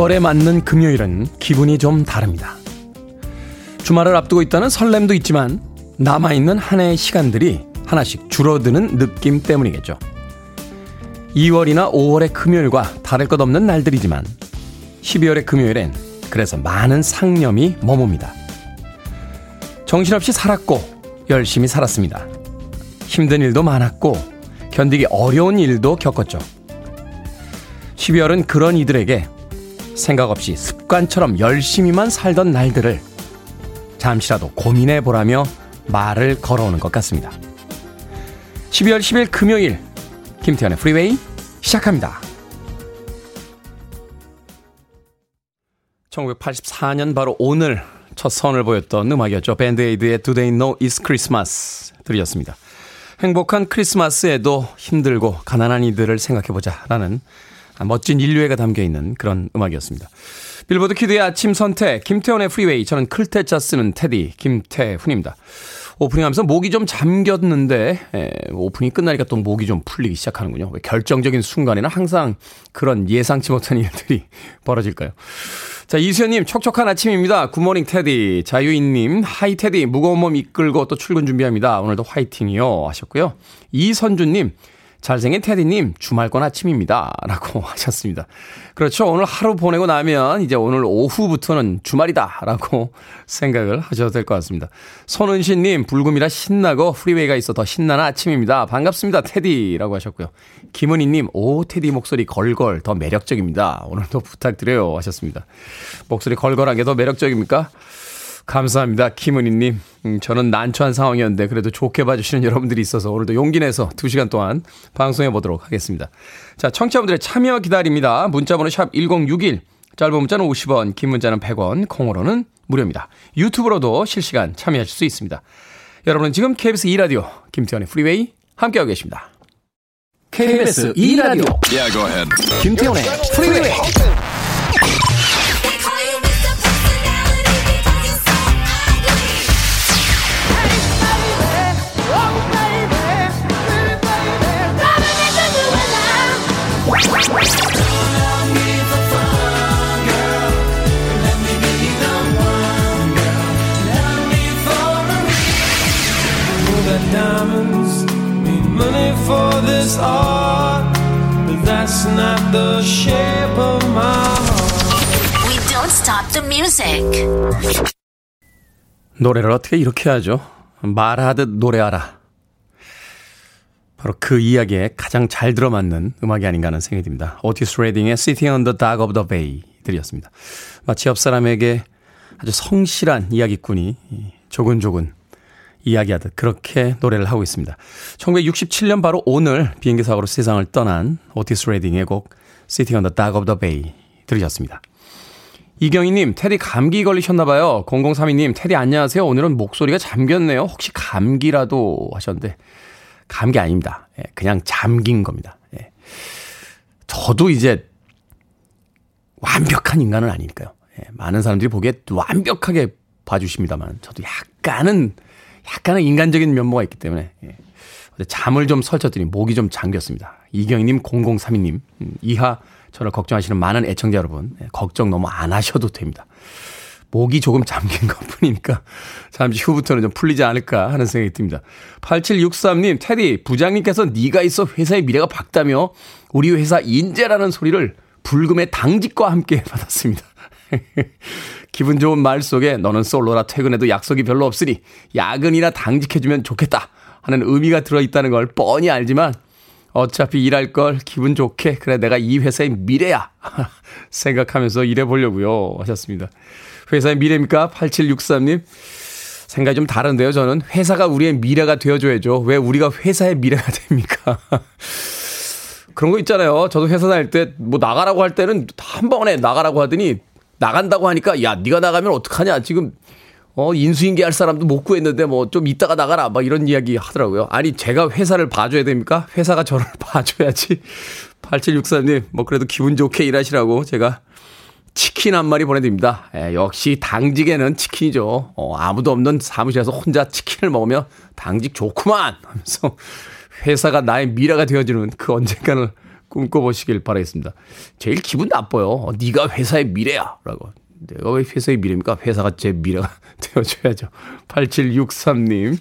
2월에 맞는 금요일은 기분이 좀 다릅니다. 주말을 앞두고 있다는 설렘도 있지만 남아있는 한 해의 시간들이 하나씩 줄어드는 느낌 때문이겠죠. 2월이나 5월의 금요일과 다를 것 없는 날들이지만 12월의 금요일엔 그래서 많은 상념이 머뭅니다. 정신없이 살았고 열심히 살았습니다. 힘든 일도 많았고 견디기 어려운 일도 겪었죠. 12월은 그런 이들에게 생각 없이 습관처럼 열심히만 살던 날들을 잠시라도 고민해 보라며 말을 걸어오는 것 같습니다. 12월 10일 금요일 김태훈의 프리웨이 시작합니다. 1984년 바로 오늘 첫 선을 보였던 음악이었죠. 밴드에이드의 Do They Know It's Christmas 들으셨습니다. 행복한 크리스마스에도 힘들고 가난한 이들을 생각해보자 라는 멋진 인류애가 담겨 있는 그런 음악이었습니다. 빌보드 키드의 아침 선택, 김태훈의 프리웨이, 저는 클 태 자 쓰는 테디, 김태훈입니다. 오프닝 하면서 목이 좀 잠겼는데, 에, 오프닝 끝나니까 또 목이 좀 풀리기 시작하는군요. 왜 결정적인 순간에는 항상 그런 예상치 못한 일들이 벌어질까요? 자, 이수연님, 촉촉한 아침입니다. Good morning 테디. 자유인님, Hi 테디. 무거운 몸 이끌고 또 출근 준비합니다. 오늘도 화이팅이요. 하셨고요. 이선주님, 잘생긴 테디님, 주말권 아침입니다. 라고 하셨습니다. 그렇죠. 오늘 하루 보내고 나면 이제 오늘 오후부터는 주말이다. 라고 생각을 하셔도 될 것 같습니다. 손은신님, 불금이라 신나고 프리웨이가 있어 더 신나는 아침입니다. 반갑습니다. 테디. 라고 하셨고요. 김은희님, 오, 테디 목소리 걸걸 더 매력적입니다. 오늘도 부탁드려요. 하셨습니다. 목소리 걸걸한 게 더 매력적입니까? 감사합니다. 김은희님. 음, 저는 난처한 상황이었는데 그래도 좋게 봐주시는 여러분들이 있어서 오늘도 용기 내서 2시간 동안 방송해 보도록 하겠습니다. 자, 청취자분들의 참여 기다립니다. 문자번호 샵 1061. 짧은 문자는 50원, 긴 문자는 100원, 콩으로는 무료입니다. 유튜브로도 실시간 참여하실 수 있습니다. 여러분은 지금 KBS 2라디오 김태훈의 프리웨이 함께하고 계십니다. KBS 2라디오 yeah, 김태훈의 프리웨이 the shape of my heart. We don't stop the music. 노래를 어떻게 이렇게 하죠? 말하듯 노래하라. 바로 그 이야기에 가장 잘 들어맞는 음악이 아닌가 하는 생각이 듭니다. 오티스 레딩의 Sitting on the Dock of the Bay 들이었습니다. 마치 옆 사람에게 아주 성실한 이야기꾼이 조근조근 이야기하듯 그렇게 노래를 하고 있습니다. 1967년 바로 오늘 비행기 사고로 세상을 떠난 오티스 레딩의 곡 Sitting on the Dock of the Bay 들으셨습니다. 이경희님, 테디 감기 걸리셨나봐요. 0032님, 테디 안녕하세요. 오늘은 목소리가 잠겼네요. 혹시 감기라도 하셨는데, 감기 아닙니다. 예, 그냥 잠긴 겁니다. 예. 저도 이제 완벽한 인간은 아니니까요. 예, 많은 사람들이 보기에 완벽하게 봐주십니다만, 저도 약간은 약간은 인간적인 면모가 있기 때문에 예. 잠을 좀 설쳤더니 목이 좀 잠겼습니다. 이경희님, 0032님 음, 이하 저를 걱정하시는 많은 애청자 여러분 예, 걱정 너무 안 하셔도 됩니다. 목이 조금 잠긴 것 뿐이니까 잠시 후부터는 좀 풀리지 않을까 하는 생각이 듭니다. 8763님, 테디, 부장님께서 네가 있어 회사의 미래가 밝다며 우리 회사 인재라는 소리를 불금의 당직과 함께 받았습니다. 기분 좋은 말 속에 너는 솔로라 퇴근해도 약속이 별로 없으니 야근이나 당직해주면 좋겠다 하는 의미가 들어있다는 걸 뻔히 알지만 어차피 일할 걸 기분 좋게 그래 내가 이 회사의 미래야 생각하면서 일해 보려고요 하셨습니다. 회사의 미래입니까? 8763님 생각이 좀 다른데요 저는 회사가 우리의 미래가 되어줘야죠 왜 우리가 회사의 미래가 됩니까? 그런 거 있잖아요. 저도 회사 다닐 때 뭐 나가라고 할 때는 한 번에 나가라고 하더니 나간다고 하니까 야 네가 나가면 어떡하냐 지금 어 인수인계 할 사람도 못 구했는데 뭐 좀 이따가 나가라 막 이런 이야기 하더라고요. 아니 제가 회사를 봐줘야 됩니까? 회사가 저를 봐줘야지. 8764님 뭐 그래도 기분 좋게 일하시라고 제가 치킨 한 마리 보내드립니다. 예, 역시 당직에는 치킨이죠. 어, 아무도 없는 사무실에서 혼자 치킨을 먹으면 당직 좋구만 하면서 회사가 나의 미래가 되어주는 그 언젠가는 꿈꿔보시길 바라겠습니다. 제일 기분 나빠요. 어, 네가 회사의 미래야. 라고. 내가 왜 회사의 미래입니까? 회사가 제 미래가 되어줘야죠. 8763님.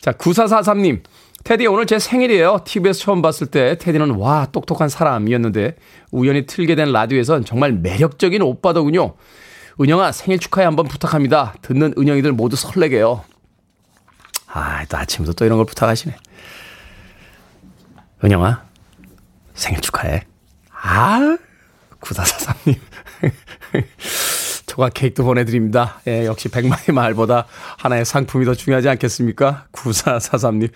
자, 9443님. 테디 오늘 제 생일이에요. TV에서 처음 봤을 때 테디는 와 똑똑한 사람이었는데 우연히 틀게 된 라디오에선 정말 매력적인 오빠더군요. 은영아 생일 축하해 한번 부탁합니다. 듣는 은영이들 모두 설레게요. 아, 또 아침부터 또 이런 걸 부탁하시네. 은영아 생일 축하해. 아, 9443님. 초과 케이크도 보내드립니다. 예, 역시 백마의 말보다 하나의 상품이 더 중요하지 않겠습니까? 9443님.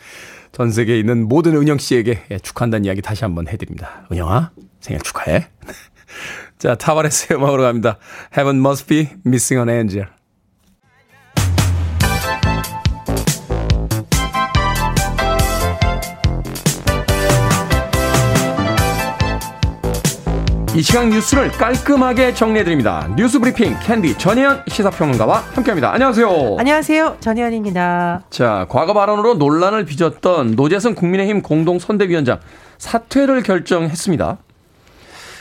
전 세계에 있는 모든 은영 씨에게 예, 축하한다는 이야기 다시 한번 해드립니다. 은영아, 생일 축하해. 자, 타바레스의 음악으로 갑니다. Heaven must be missing an angel. 이 시간 뉴스를 깔끔하게 정리해드립니다. 뉴스 브리핑 캔디 전혜연 시사평론가와 함께합니다. 안녕하세요. 안녕하세요. 전혜연입니다. 자, 과거 발언으로 논란을 빚었던 노재승 국민의힘 공동선대위원장 사퇴를 결정했습니다.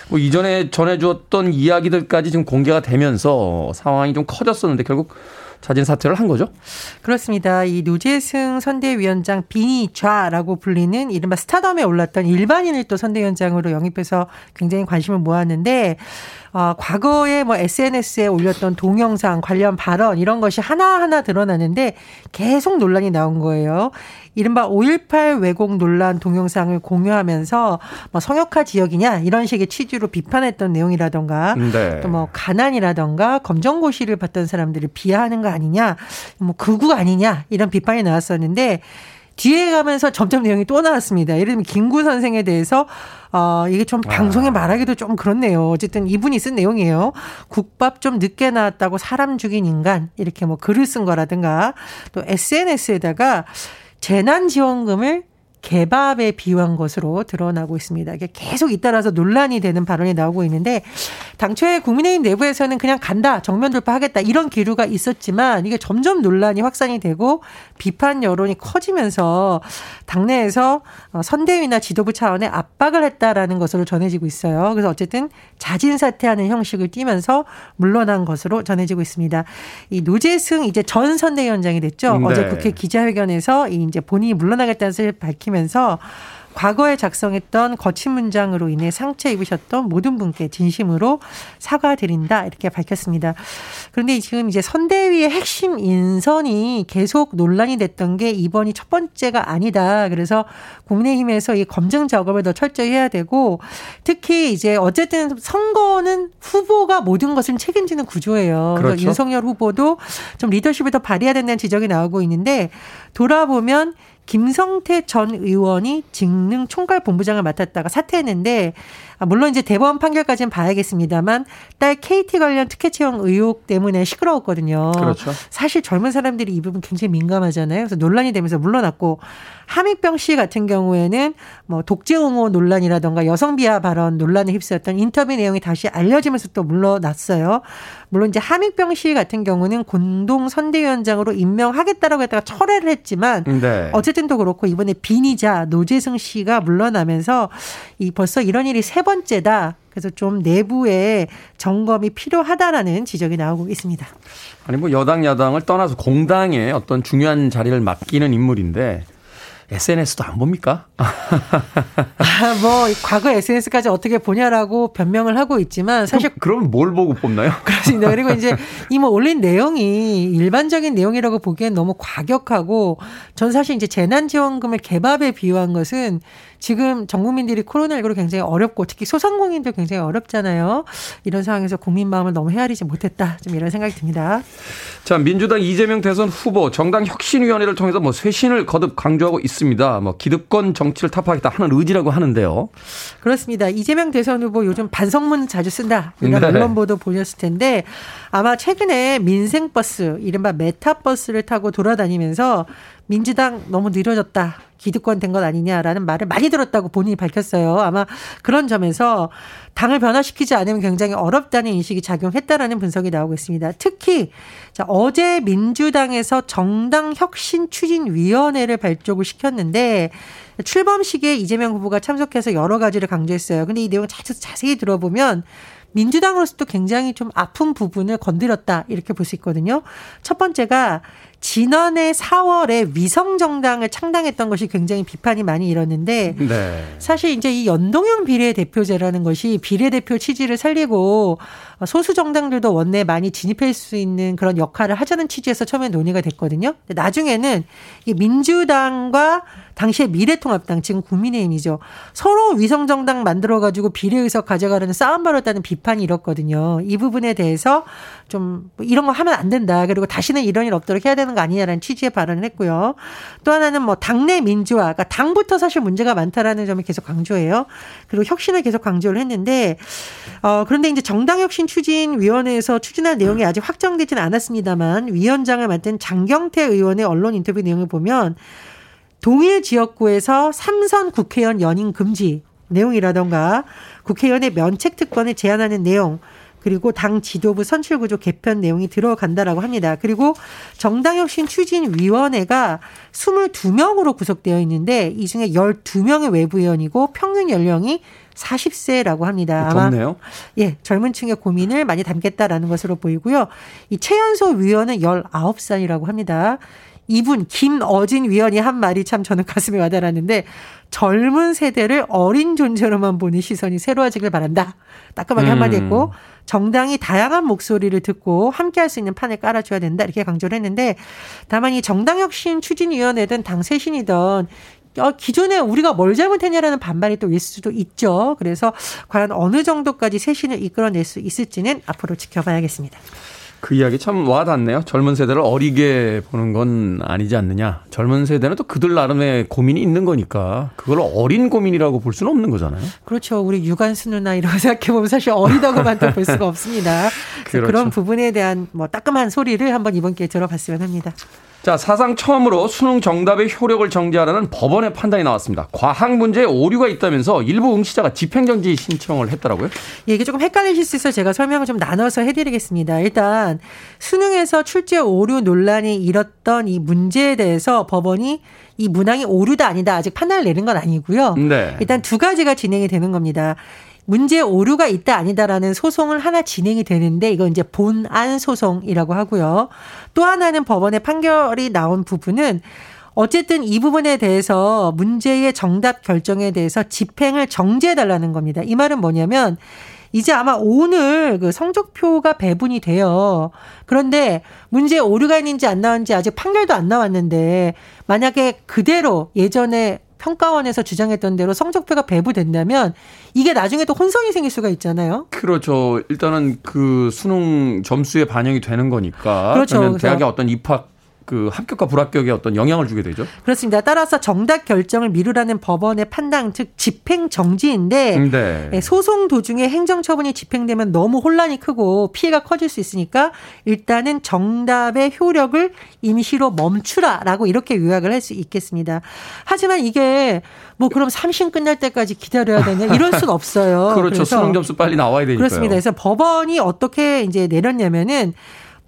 뭐 이전에 전해주었던 이야기들까지 지금 공개가 되면서 상황이 좀 커졌었는데 결국 자진 사퇴를 한 거죠? 그렇습니다. 이 노재승 선대위원장 비니좌라고 불리는 이른바 스타덤에 올랐던 일반인을 또 선대위원장으로 영입해서 굉장히 관심을 모았는데 어, 과거에 뭐 SNS에 올렸던 동영상 관련 발언 이런 것이 하나하나 드러나는데 계속 논란이 나온 거예요. 이른바 5.18 왜곡 논란 동영상을 공유하면서 뭐 성역화 지역이냐 이런 식의 취지로 비판했던 내용이라던가 네. 또뭐 가난이라던가 검정고시를 받던 사람들을 비하하는 거 아니냐 뭐 극우 아니냐 이런 비판이 나왔었는데 뒤에 가면서 점점 내용이 또 나왔습니다. 예를 들면 김구 선생에 대해서 어 이게 좀 방송에 아. 말하기도 좀 그렇네요. 어쨌든 이분이 쓴 내용이에요. 국밥 좀 늦게 나왔다고 사람 죽인 인간 이렇게 뭐 글을 쓴 거라든가 또 SNS에다가 재난지원금을 개밥에 비유한 것으로 드러나고 있습니다. 이게 계속 잇따라서 논란이 되는 발언이 나오고 있는데 당초에 국민의힘 내부에서는 그냥 간다 정면 돌파하겠다 이런 기류가 있었지만 이게 점점 논란이 확산이 되고 비판 여론이 커지면서 당내에서 어, 선대위나 지도부 차원의 압박을 했다라는 것으로 전해지고 있어요. 그래서 어쨌든 자진 사퇴하는 형식을 띠면서 물러난 것으로 전해지고 있습니다. 이 노재승 이제 전 선대위원장이 됐죠. 네. 어제 국회 기자회견에서 이제 본인이 물러나겠다는 사실을 밝히 밝히면서 과거에 작성했던 거친 문장으로 인해 상처 입으셨던 모든 분께 진심으로 사과드린다 이렇게 밝혔습니다. 그런데 지금 이제 선대위의 핵심 인선이 계속 논란이 됐던 게 이번이 첫 번째가 아니다. 그래서 국민의힘에서 이 검증 작업을 더 철저히 해야 되고 특히 이제 어쨌든 선거는 후보가 모든 것을 책임지는 구조예요. 그렇죠. 윤석열 후보도 좀 리더십을 더 발휘해야 된다는 지적이 나오고 있는데 돌아보면 김성태 전 의원이 직능 총괄 본부장을 맡았다가 사퇴했는데 아, 물론 이제 대법원 판결까지는 봐야겠습니다만 딸 KT 관련 특혜 채용 의혹 때문에 시끄러웠거든요. 그렇죠. 사실 젊은 사람들이 이 부분 굉장히 민감하잖아요. 그래서 논란이 되면서 물러났고 하민병 씨 같은 경우에는 뭐 독재 옹호 논란이라던가 여성 비하 발언 논란에 휩쓰였던 인터뷰 내용이 다시 알려지면서 또 물러났어요. 물론 이제 하민병 씨 같은 경우는 공동 선대위원장으로 임명하겠다라고 했다가 철회를 했지만 네. 어쨌든 또 그렇고 이번에 비니자 노재승 씨가 물러나면서 이 벌써 이런 일이 세번 째다. 그래서 좀 내부에 점검이 필요하다라는 지적이 나오고 있습니다. 아니 뭐 여당 야당을 떠나서 공당에 어떤 중요한 자리를 맡기는 인물인데 SNS도 안 봅니까? 아, 뭐 과거 SNS까지 어떻게 보냐라고 변명을 하고 있지만 사실 그럼 뭘 보고 뽑나요? 그렇습니다. 그리고 이제 이 뭐 올린 내용이 일반적인 내용이라고 보기엔 너무 과격하고 전 사실 이제 재난지원금을 개밥에 비유한 것은 지금 전 국민들이 코로나19로 굉장히 어렵고 특히 소상공인들 굉장히 어렵잖아요. 이런 상황에서 국민 마음을 너무 헤아리지 못했다. 좀 이런 생각이 듭니다. 자, 민주당 이재명 대선 후보 정당 혁신위원회를 통해서 뭐 쇄신을 거듭 강조하고 있습니다. 뭐 기득권 정치를 타파하겠다 하는 의지라고 하는데요. 그렇습니다. 이재명 대선 후보 요즘 반성문 자주 쓴다. 이런 네. 언론 보도 보셨을 텐데 아마 최근에 민생버스, 이른바 메타버스를 타고 돌아다니면서 민주당 너무 느려졌다. 기득권 된 것 아니냐라는 말을 많이 들었다고 본인이 밝혔어요. 아마 그런 점에서 당을 변화시키지 않으면 굉장히 어렵다는 인식이 작용했다라는 분석이 나오고 있습니다. 특히 자, 어제 민주당에서 정당 혁신 추진 위원회를 발족을 시켰는데 출범 시기에 이재명 후보가 참석해서 여러 가지를 강조했어요. 근데 이 내용 자세히 들어보면 민주당으로서도 굉장히 좀 아픈 부분을 건드렸다 이렇게 볼 수 있거든요. 첫 번째가 지난해 4월에 위성 정당을 창당했던 것이 굉장히 비판이 많이 일었는데 네. 사실 이제 이 연동형 비례대표제라는 것이 비례대표 취지를 살리고 소수 정당들도 원내에 많이 진입할 수 있는 그런 역할을 하자는 취지에서 처음에 논의가 됐거든요. 나중에는 이 민주당과 당시에 미래통합당 지금 국민의힘이죠. 서로 위성 정당 만들어 가지고 비례의석 가져가려는 싸움 벌였다는 비판이 일었거든요. 이 부분에 대해서 좀 뭐 이런 거 하면 안 된다. 그리고 다시는 이런 일 없도록 해야 되는 거 아니냐라는 취지의 발언을 했고요. 또 하나는 뭐 당내 민주화, 그러니까 당부터 사실 문제가 많다라는 점을 계속 강조해요. 그리고 혁신을 계속 강조를 했는데 어 그런데 이제 정당혁신 추진위원회에서 추진할 내용이 아직 확정되지는 않았습니다만 위원장을 맡은 장경태 의원의 언론 인터뷰 내용을 보면 동일 지역구에서 삼선 국회의원 연임 금지 내용이라던가 국회의원의 면책 특권을 제한하는 내용 그리고 당 지도부 선출구조 개편 내용이 들어간다라고 합니다. 그리고 정당혁신 추진위원회가 22명으로 구성되어 있는데 이 중에 12명의 외부위원이고 평균 연령이 40세라고 합니다. 아마 젊네요. 예, 젊은 층의 고민을 많이 담겠다라는 것으로 보이고요. 이 최연소 위원은 19살이라고 합니다. 이분 김어진 위원이 한 말이 참 저는 가슴에 와닿았는데 젊은 세대를 어린 존재로만 보는 시선이 새로워지길 바란다. 따끔하게 음. 한마디 했고 정당이 다양한 목소리를 듣고 함께 할 수 있는 판을 깔아줘야 된다. 이렇게 강조를 했는데 다만 이 정당혁신 추진위원회든 당 쇄신이든 어, 기존에 우리가 뭘 잘못했냐라는 반발이 또 있을 수도 있죠. 그래서 과연 어느 정도까지 쇄신을 이끌어낼 수 있을지는 앞으로 지켜봐야겠습니다. 그 이야기 참 와닿네요. 젊은 세대를 어리게 보는 건 아니지 않느냐. 젊은 세대는 또 그들 나름의 고민이 있는 거니까 그걸 어린 고민이라고 볼 수는 없는 거잖아요. 그렇죠. 우리 유관수 누나 이런 거 생각해 보면 사실 어리다고만 볼 수가 없습니다. 그렇죠. 그런 부분에 대한 뭐 따끔한 소리를 한번 이번 기회에 들어봤으면 합니다. 자, 사상 처음으로 수능 정답의 효력을 정지하라는 법원의 판단이 나왔습니다. 과학 문제에 오류가 있다면서 일부 응시자가 집행정지 신청을 했더라고요. 예, 이게 조금 헷갈리실 수 있어서 제가 설명을 좀 나눠서 해드리겠습니다. 일단 수능에서 출제 오류 논란이 일었던 이 문제에 대해서 법원이 이 문항이 오류다 아니다 아직 판단을 내린 건 아니고요. 네. 일단 두 가지가 진행이 되는 겁니다. 문제 오류가 있다 아니다라는 소송을 하나 진행이 되는데 이건 이제 본안 소송이라고 하고요. 또 하나는 법원의 판결이 나온 부분은 어쨌든 이 부분에 대해서 문제의 정답 결정에 대해서 집행을 정지해 달라는 겁니다. 이 말은 뭐냐면 이제 아마 오늘 그 성적표가 배분이 돼요. 그런데 문제에 오류가 있는지 안 나왔는지 아직 판결도 안 나왔는데 만약에 그대로 예전에 평가원에서 주장했던 대로 성적표가 배부된다면 이게 나중에 또 혼선이 생길 수가 있잖아요. 그렇죠. 일단은 그 수능 점수에 반영이 되는 거니까. 그렇죠. 대학의 어떤 입학 그 합격과 불합격에 어떤 영향을 주게 되죠. 그렇습니다. 따라서 정답 결정을 미루라는 법원의 판단, 즉 집행 정지인데 네. 예, 소송 도중에 행정 처분이 집행되면 너무 혼란이 크고 피해가 커질 수 있으니까 일단은 정답의 효력을 임시로 멈추라라고 이렇게 요약을 할 수 있겠습니다. 하지만 이게 뭐 그럼 삼심 끝날 때까지 기다려야 되냐 이럴 순 없어요. 그렇죠. 수능 점수 빨리 나와야 되니까요. 그렇습니다. 그래서 법원이 어떻게 이제 내렸냐면은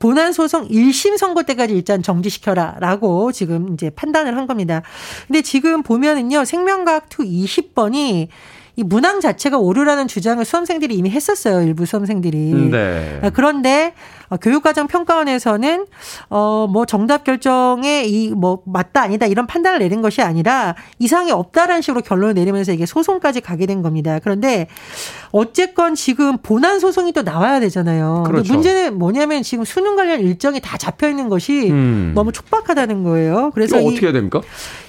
본안 소송 1심 선고 때까지 일단 정지시켜라라고 지금 이제 판단을 한 겁니다. 근데 지금 보면은요. 생명과학 two 20번이 이 문항 자체가 오류라는 주장을 수험생들이 이미 했었어요. 일부 수험생들이. 네. 그런데 어, 교육과정 평가원에서는 어 뭐 정답 결정에 이 뭐 맞다 아니다 이런 판단을 내린 것이 아니라 이상이 없다라는 식으로 결론을 내리면서 이게 소송까지 가게 된 겁니다. 그런데 어쨌건 지금 본안 소송이 또 나와야 되잖아요. 그렇죠. 문제는 뭐냐면 지금 수능 관련 일정이 다 잡혀 있는 것이 음. 너무 촉박하다는 거예요. 그래서 어떻게 해야 됩니까?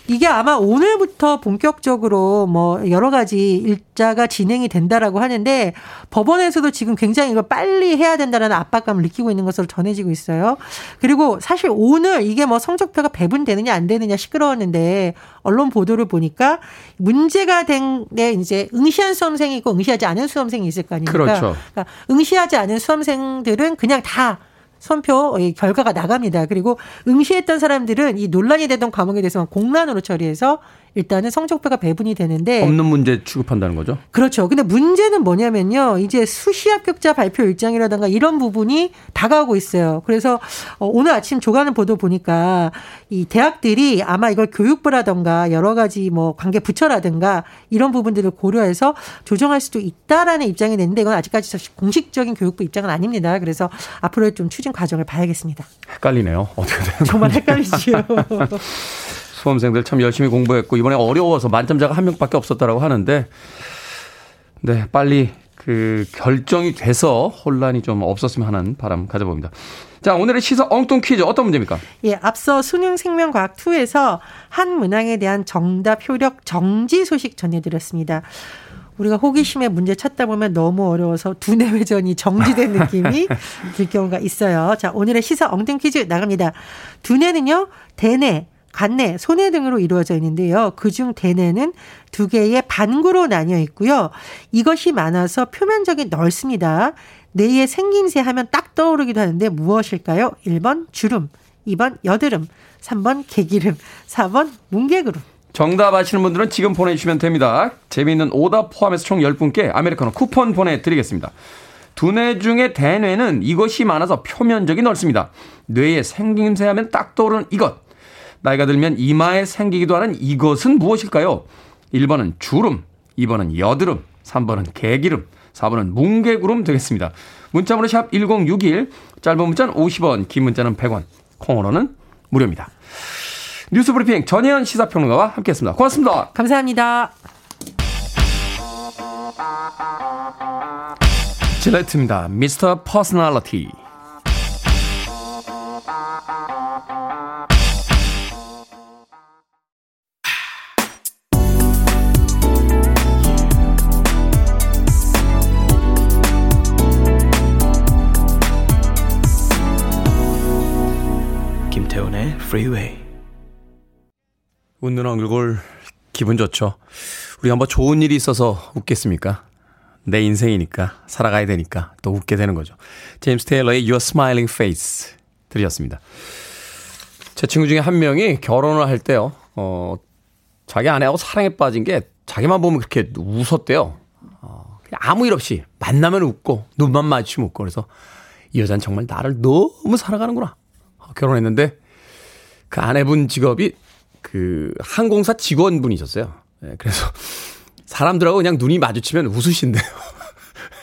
이게 아마 오늘부터 본격적으로 뭐 여러 가지 일자가 진행이 된다라고 하는데 법원에서도 지금 굉장히 이걸 빨리 해야 된다라는 압박감을 느끼고 있는 것으로 전해지고 있어요. 그리고 사실 오늘 이게 뭐 성적표가 배분되느냐 안 되느냐 시끄러웠는데 언론 보도를 보니까 문제가 된 게 이제 응시한 수험생이 있고 응시하지 않은 수험생이 있을 거 아닙니까? 그렇죠. 그러니까 응시하지 않은 수험생들은 그냥 다 선표 결과가 나갑니다. 그리고 응시했던 사람들은 이 논란이 되던 과목에 대해서 공란으로 처리해서 일단은 성적표가 배분이 되는데 없는 문제 취급한다는 거죠? 그렇죠. 근데 문제는 뭐냐면요. 이제 수시 합격자 발표 일정이라든가 이런 부분이 다가오고 있어요. 그래서 어, 오늘 아침 조간을 보도 보니까 이 대학들이 아마 이걸 교육부라든가 여러 가지 뭐 관계 부처라든가 이런 부분들을 고려해서 조정할 수도 있다라는 입장이 됐는데 이건 아직까지 공식적인 교육부 입장은 아닙니다. 그래서 앞으로의 좀 추진 과정을 봐야겠습니다. 헷갈리네요. 어떻게 되는 정말 헷갈리지요. 수험생들 참 열심히 공부했고 이번에 어려워서 만점자가 한 명밖에 없었다라고 하는데 네 빨리 그 결정이 돼서 혼란이 좀 없었으면 하는 바람 가져봅니다. 자 오늘의 시사 엉뚱 퀴즈 어떤 문제입니까? 예 앞서 수능 생명과학 2에서 한 문항에 대한 정답 효력 정지 소식 전해드렸습니다. 우리가 호기심에 문제 찾다 보면 너무 어려워서 두뇌 회전이 정지된 느낌이 들 경우가 있어요. 자, 오늘의 시사 엉뚱 퀴즈 나갑니다. 두뇌는요, 대뇌, 간내, 소뇌 등으로 이루어져 있는데요. 그중 대뇌는 두 개의 반구로 나뉘어 있고요. 이것이 많아서 표면적이 넓습니다. 뇌의 생김새 하면 딱 떠오르기도 하는데 무엇일까요? 1번 주름, 2번 여드름, 3번 개기름, 4번 뭉게그름. 정답 아시는 분들은 지금 보내주시면 됩니다. 재미있는 오답 포함해서 총 10분께 아메리카노 쿠폰 보내드리겠습니다. 두뇌 중에 대뇌는 이것이 많아서 표면적이 넓습니다. 뇌에 생김새 하면 딱 떠오르는 이것. 나이가 들면 이마에 생기기도 하는 이것은 무엇일까요? 1번은 주름, 2번은 여드름, 3번은 개기름, 4번은 뭉게구름 되겠습니다. 문자번호 샵 1061, 짧은 문자는 50원, 긴 문자는 100원, 콩으로는 무료입니다. 뉴스 브리핑 전혜연 시사평론가와 함께했습니다. 고맙습니다. 감사합니다. 질레트입니다. Mr. Personality. Freeway. 웃는 얼굴 기분 좋죠. 우리가 뭐 좋은 일이 있어서 웃겠습니까? 내 인생이니까 살아가야 되니까 또 웃게 되는 거죠. 제임스 테일러의 Your Smiling Face 들으셨습니다. 제 친구 중에 한 명이 결혼을 할 때요. 어, 자기 아내하고 사랑에 빠진 게 자기만 보면 그렇게 웃었대요. 어, 아무 일 없이 만나면 웃고 눈만 마주치면 웃고 그래서 이 여자는 정말 나를 너무 사랑하는구나. 어, 결혼했는데 그 아내분 직업이 그 항공사 직원분이셨어요. 네, 그래서 사람들하고 그냥 눈이 마주치면 웃으신대요.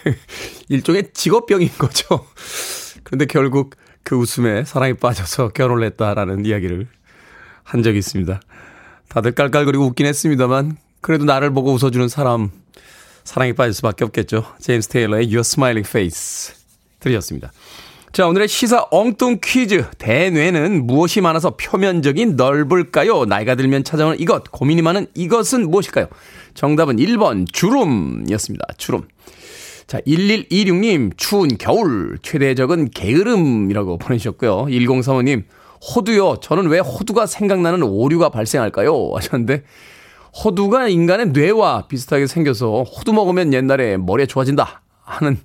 일종의 직업병인 거죠. 그런데 결국 그 웃음에 사랑에 빠져서 결혼을 했다라는 이야기를 한 적이 있습니다. 다들 깔깔거리고 웃긴 했습니다만 그래도 나를 보고 웃어주는 사람 사랑에 빠질 수밖에 없겠죠. 제임스 테일러의 Your Smiling Face 들으셨습니다. 자, 오늘의 시사 엉뚱 퀴즈. 대뇌는 무엇이 많아서 표면적인 넓을까요? 나이가 들면 찾아오는 이것, 고민이 많은 이것은 무엇일까요? 정답은 1번 주름이었습니다. 주름. 자, 1126님, 추운 겨울, 최대적은 게으름이라고 보내주셨고요. 1035님, 호두요. 저는 왜 호두가 생각나는 오류가 발생할까요? 하셨는데, 호두가 인간의 뇌와 비슷하게 생겨서 호두 먹으면 옛날에 머리에 좋아진다 하는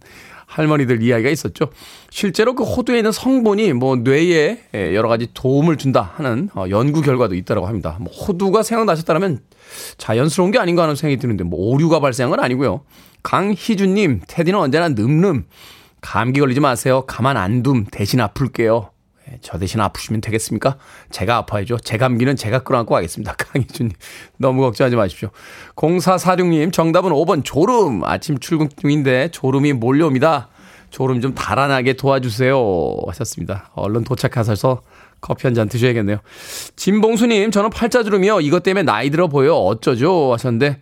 할머니들 이야기가 있었죠. 실제로 그 호두에 있는 성분이 뭐 뇌에 여러 가지 도움을 준다 하는 어, 연구 결과도 있다고 합니다. 뭐 호두가 생각나셨다면 자연스러운 게 아닌가 하는 생각이 드는데 뭐 오류가 발생한 건 아니고요. 강희준님, 테디는 언제나 늠름. 감기 걸리지 마세요. 가만 안 둠. 대신 아플게요. 저 대신 아프시면 되겠습니까? 제가 아파야죠. 제 감기는 제가 끌어안고 가겠습니다. 강희준님. 너무 걱정하지 마십시오. 0446님, 정답은 5번 졸음. 아침 출근 중인데 졸음이 몰려옵니다. 졸음 좀 달아나게 도와주세요. 하셨습니다. 얼른 도착하셔서 커피 한 잔 드셔야겠네요. 진봉수님, 저는 팔자주름이요. 이것 때문에 나이 들어 보여. 어쩌죠? 하셨는데,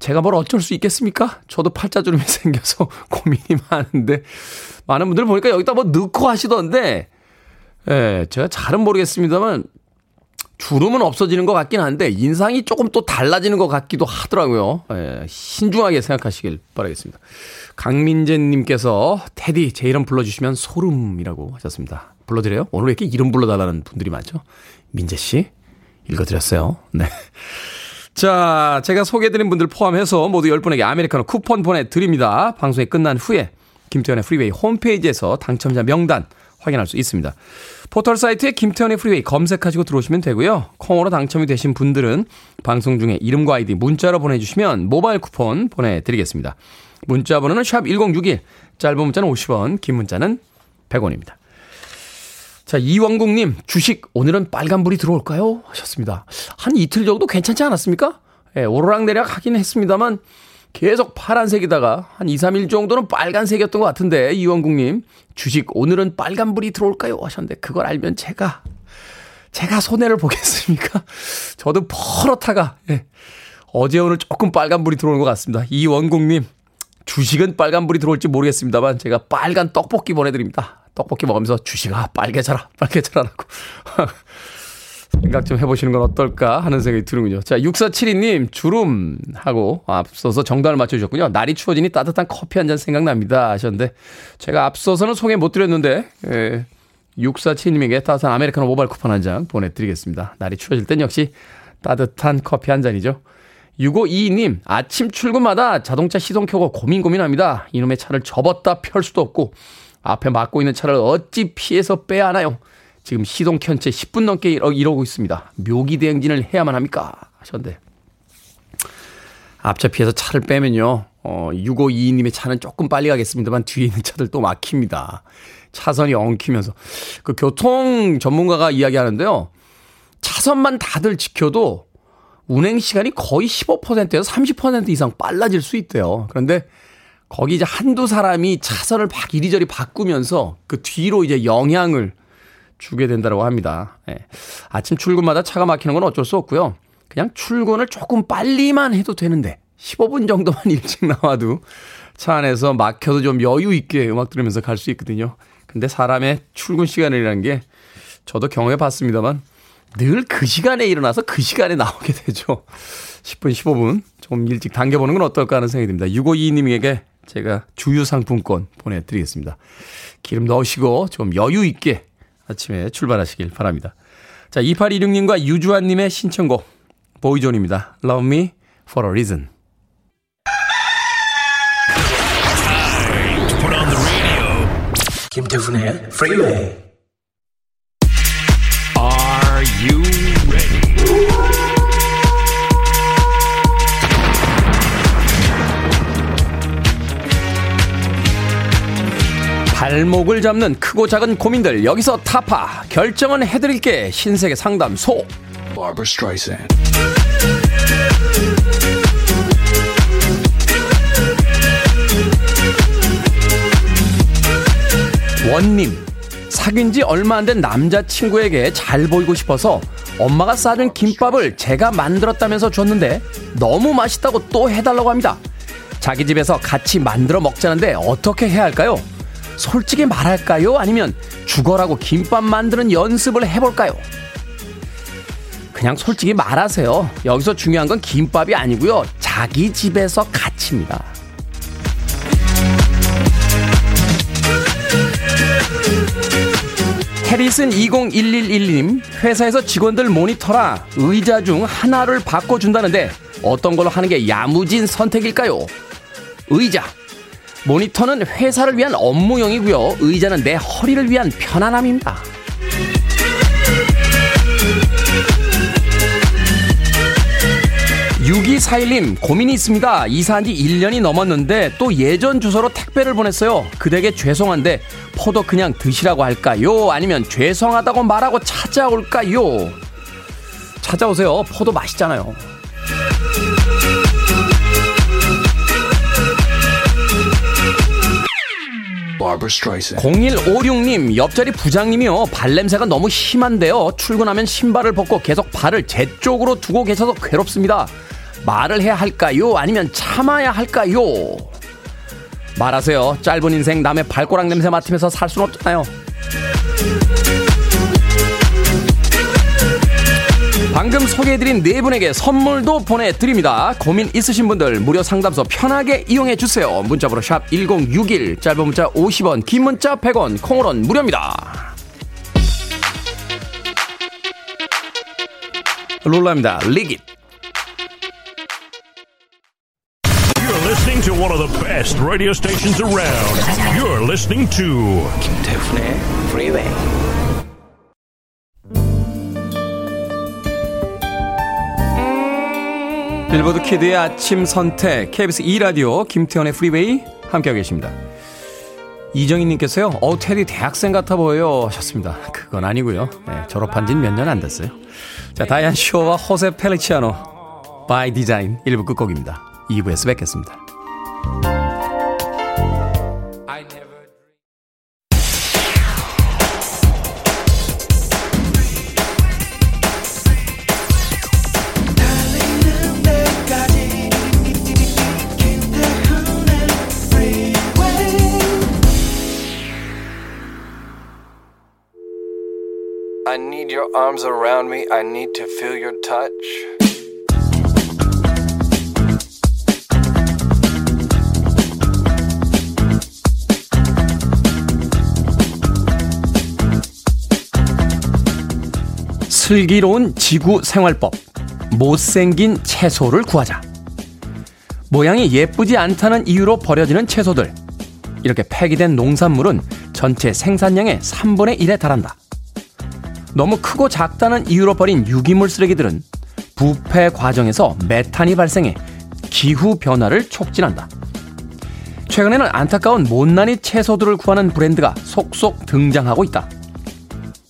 제가 뭘 어쩔 수 있겠습니까? 저도 팔자주름이 생겨서 고민이 많은데, 많은 분들 보니까 여기다 뭐 넣고 하시던데, 예, 제가 잘은 모르겠습니다만 주름은 없어지는 것 같긴 한데 인상이 조금 또 달라지는 것 같기도 하더라고요. 예, 신중하게 생각하시길 바라겠습니다. 강민재님께서 테디 제 이름 불러주시면 소름이라고 하셨습니다. 불러드려요? 오늘 왜 이렇게 이름 불러달라는 분들이 많죠? 민재 씨 읽어드렸어요. 네. 자, 제가 소개해드린 분들 포함해서 모두 10분에게 아메리카노 쿠폰 보내드립니다. 방송이 끝난 후에 김태훈의 프리웨이 홈페이지에서 당첨자 명단 확인할 수 있습니다. 포털 사이트에 김태훈의 프리웨이 검색하시고 들어오시면 되고요. 콩으로 당첨이 되신 분들은 방송 중에 이름과 아이디 문자로 보내주시면 모바일 쿠폰 보내드리겠습니다. 문자 번호는 샵 1061, 짧은 문자는 50원, 긴 문자는 100원입니다. 자, 이왕국님, 주식 오늘은 빨간불이 들어올까요? 하셨습니다. 한 이틀 정도 괜찮지 않았습니까? 예, 오르락 내리락 하긴 했습니다만 계속 파란색이다가 한 2, 3일 정도는 빨간색이었던 것 같은데 이원국님 주식 오늘은 빨간불이 들어올까요? 하셨는데 그걸 알면 제가 제가 손해를 보겠습니까? 저도 퍼렇다가 예, 어제 오늘 조금 빨간불이 들어오는 것 같습니다. 이원국님 주식은 빨간불이 들어올지 모르겠습니다만 제가 빨간 떡볶이 보내드립니다. 떡볶이 먹으면서 주식아 빨개져라 빨개져라라고 생각 좀 해보시는 건 어떨까 하는 생각이 드는군요. 자, 6472님, 주름 하고 앞서서 정답을 맞춰주셨군요. 날이 추워지니 따뜻한 커피 한 잔 생각납니다. 하셨는데, 제가 앞서서는 소개 못 드렸는데, 예, 6472님에게 따뜻한 아메리카노 모바일 쿠폰 한잔 보내드리겠습니다. 날이 추워질 땐 역시 따뜻한 커피 한 잔이죠. 6522님, 아침 출근마다 자동차 시동 켜고 고민 고민합니다. 이놈의 차를 접었다 펼 수도 없고, 앞에 막고 있는 차를 어찌 피해서 빼야 하나요? 지금 시동 켠 채 10분 넘게 이러고 있습니다. 묘기 대행진을 해야만 합니까? 하셨는데. 앞차 피해서 차를 빼면요. 어, 6522님의 차는 조금 빨리 가겠습니다만 뒤에 있는 차들 또 막힙니다. 차선이 엉키면서. 그 교통 전문가가 이야기하는데요. 차선만 다들 지켜도 운행 시간이 거의 15%에서 30% 이상 빨라질 수 있대요. 그런데 거기 이제 한두 사람이 차선을 막 이리저리 바꾸면서 그 뒤로 이제 영향을 주게 된다고 합니다. 예. 아침 출근마다 차가 막히는 건 어쩔 수 없고요. 그냥 출근을 조금 빨리만 해도 되는데 15분 정도만 일찍 나와도 차 안에서 막혀도 좀 여유 있게 음악 들으면서 갈 수 있거든요. 근데 사람의 출근 시간이라는 게 저도 경험해 봤습니다만 늘 그 시간에 일어나서 그 시간에 나오게 되죠. 10분, 15분 좀 일찍 당겨보는 건 어떨까 하는 생각이 듭니다. 6522님에게 제가 주유 상품권 보내드리겠습니다. 기름 넣으시고 좀 여유 있게 아침에 출발하시길 바랍니다. 자, 2826님과 유주환님의 신청곡, 보이존입니다. Love me for a reason. 김태훈의 Freeway. Are you 발목을 잡는 크고 작은 고민들 여기서 타파 결정은 해드릴게 신세계 상담소 원님 사귄 지 얼마 안 된 남자친구에게 잘 보이고 싶어서 엄마가 싸준 김밥을 제가 만들었다면서 줬는데 너무 맛있다고 또 해달라고 합니다. 자기 집에서 같이 만들어 먹자는데 어떻게 해야 할까요? 솔직히 말할까요? 아니면 죽어라고 김밥 만드는 연습을 해볼까요? 그냥 솔직히 말하세요. 여기서 중요한 건 김밥이 아니고요. 자기 집에서 같이입니다. 해리슨 201112님, 회사에서 직원들 모니터라 의자 중 하나를 바꿔준다는데 어떤 걸로 하는 게 야무진 선택일까요? 의자. 모니터는 회사를 위한 업무용이고요. 의자는 내 허리를 위한 편안함입니다. 6241님, 고민이 있습니다. 이사한 지 1년이 넘었는데 또 예전 주소로 택배를 보냈어요. 그대에게 죄송한데 포도 그냥 드시라고 할까요? 아니면 죄송하다고 말하고 찾아올까요? 찾아오세요. 포도 맛있잖아요. 0156님, 옆자리 부장님이요. 발냄새가 너무 심한데요. 출근하면 신발을 벗고 계속 발을 제 쪽으로 두고 계셔서 괴롭습니다. 말을 해야 할까요? 아니면 참아야 할까요? 말하세요. 짧은 인생 남의 발꼬락 냄새 맡으면서 살 수는 없잖아요. 방금 소개해드린 네 분에게 선물도 보내드립니다. 고민 있으신 분들 무료 상담소 편하게 이용해 주세요. 문자번호 샵 1061, 짧은 문자 50원, 긴 문자 100원, 콩으로는 무료입니다. 롤라입니다. 리깃. You're listening listening to one of the best radio stations around. You're listening to 김태훈의 Freeway. 빌보드 키드의 아침 선택 KBS 2라디오 김태훈의 프리웨이 함께하고 계십니다. 이정희님께서요. 어 테디 대학생 같아 보여요 하셨습니다. 그건 아니고요. 네, 졸업한 지는 몇년 안 됐어요. 자 다이안 슈어와 호세 펠리치아노 By Design 1부 끝곡입니다. 2부에서 뵙겠습니다. Arms around me. I need to feel your touch. 슬기로운 지구 생활법. 못생긴 채소를 구하자. 모양이 예쁘지 않다는 이유로 버려지는 채소들. 이렇게 폐기된 농산물은 전체 생산량의 3분의 1에 달한다. 너무 크고 작다는 이유로 버린 유기물 쓰레기들은 부패 과정에서 메탄이 발생해 기후 변화를 촉진한다. 최근에는 안타까운 못난이 채소들을 구하는 브랜드가 속속 등장하고 있다.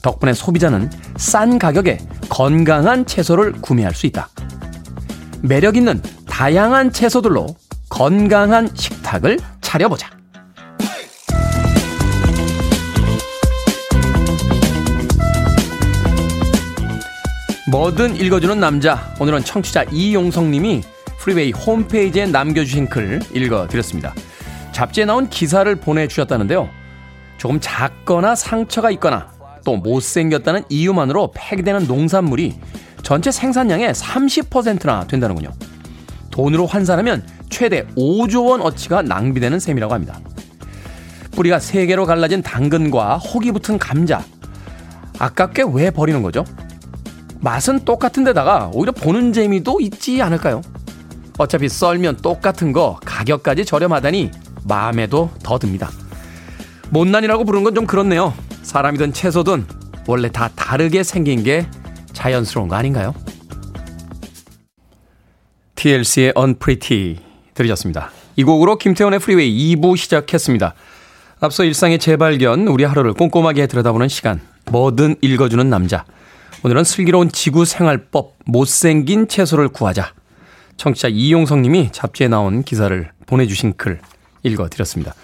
덕분에 소비자는 싼 가격에 건강한 채소를 구매할 수 있다. 매력 있는 다양한 채소들로 건강한 식탁을 차려보자. 뭐든 읽어주는 남자. 오늘은 청취자 이용성님이 프리웨이 홈페이지에 남겨주신 글 읽어드렸습니다. 잡지에 나온 기사를 보내주셨다는데요. 조금 작거나 상처가 있거나 또 못생겼다는 이유만으로 폐기되는 농산물이 전체 생산량의 30%나 된다는군요. 돈으로 환산하면 최대 5조 원 어치가 낭비되는 셈이라고 합니다. 뿌리가 3개로 갈라진 당근과 혹이 붙은 감자. 아깝게 왜 버리는 거죠? 맛은 똑같은 데다가 오히려 보는 재미도 있지 않을까요? 어차피 썰면 똑같은 거 가격까지 저렴하다니 마음에도 더 듭니다. 못난이라고 부르는 건 좀 그렇네요. 사람이든 채소든 원래 다 다르게 생긴 게 자연스러운 거 아닌가요? TLC의 Unpretty 들으셨습니다. 이 곡으로 김태훈의 프리웨이 2부 시작했습니다. 앞서 일상의 재발견, 우리 하루를 꼼꼼하게 들여다보는 시간, 뭐든 읽어주는 남자. 오늘은 슬기로운 지구 생활법, 못생긴 채소를 구하자. 청취자 이용성 님이 잡지에 나온 기사를 보내주신 글 읽어드렸습니다.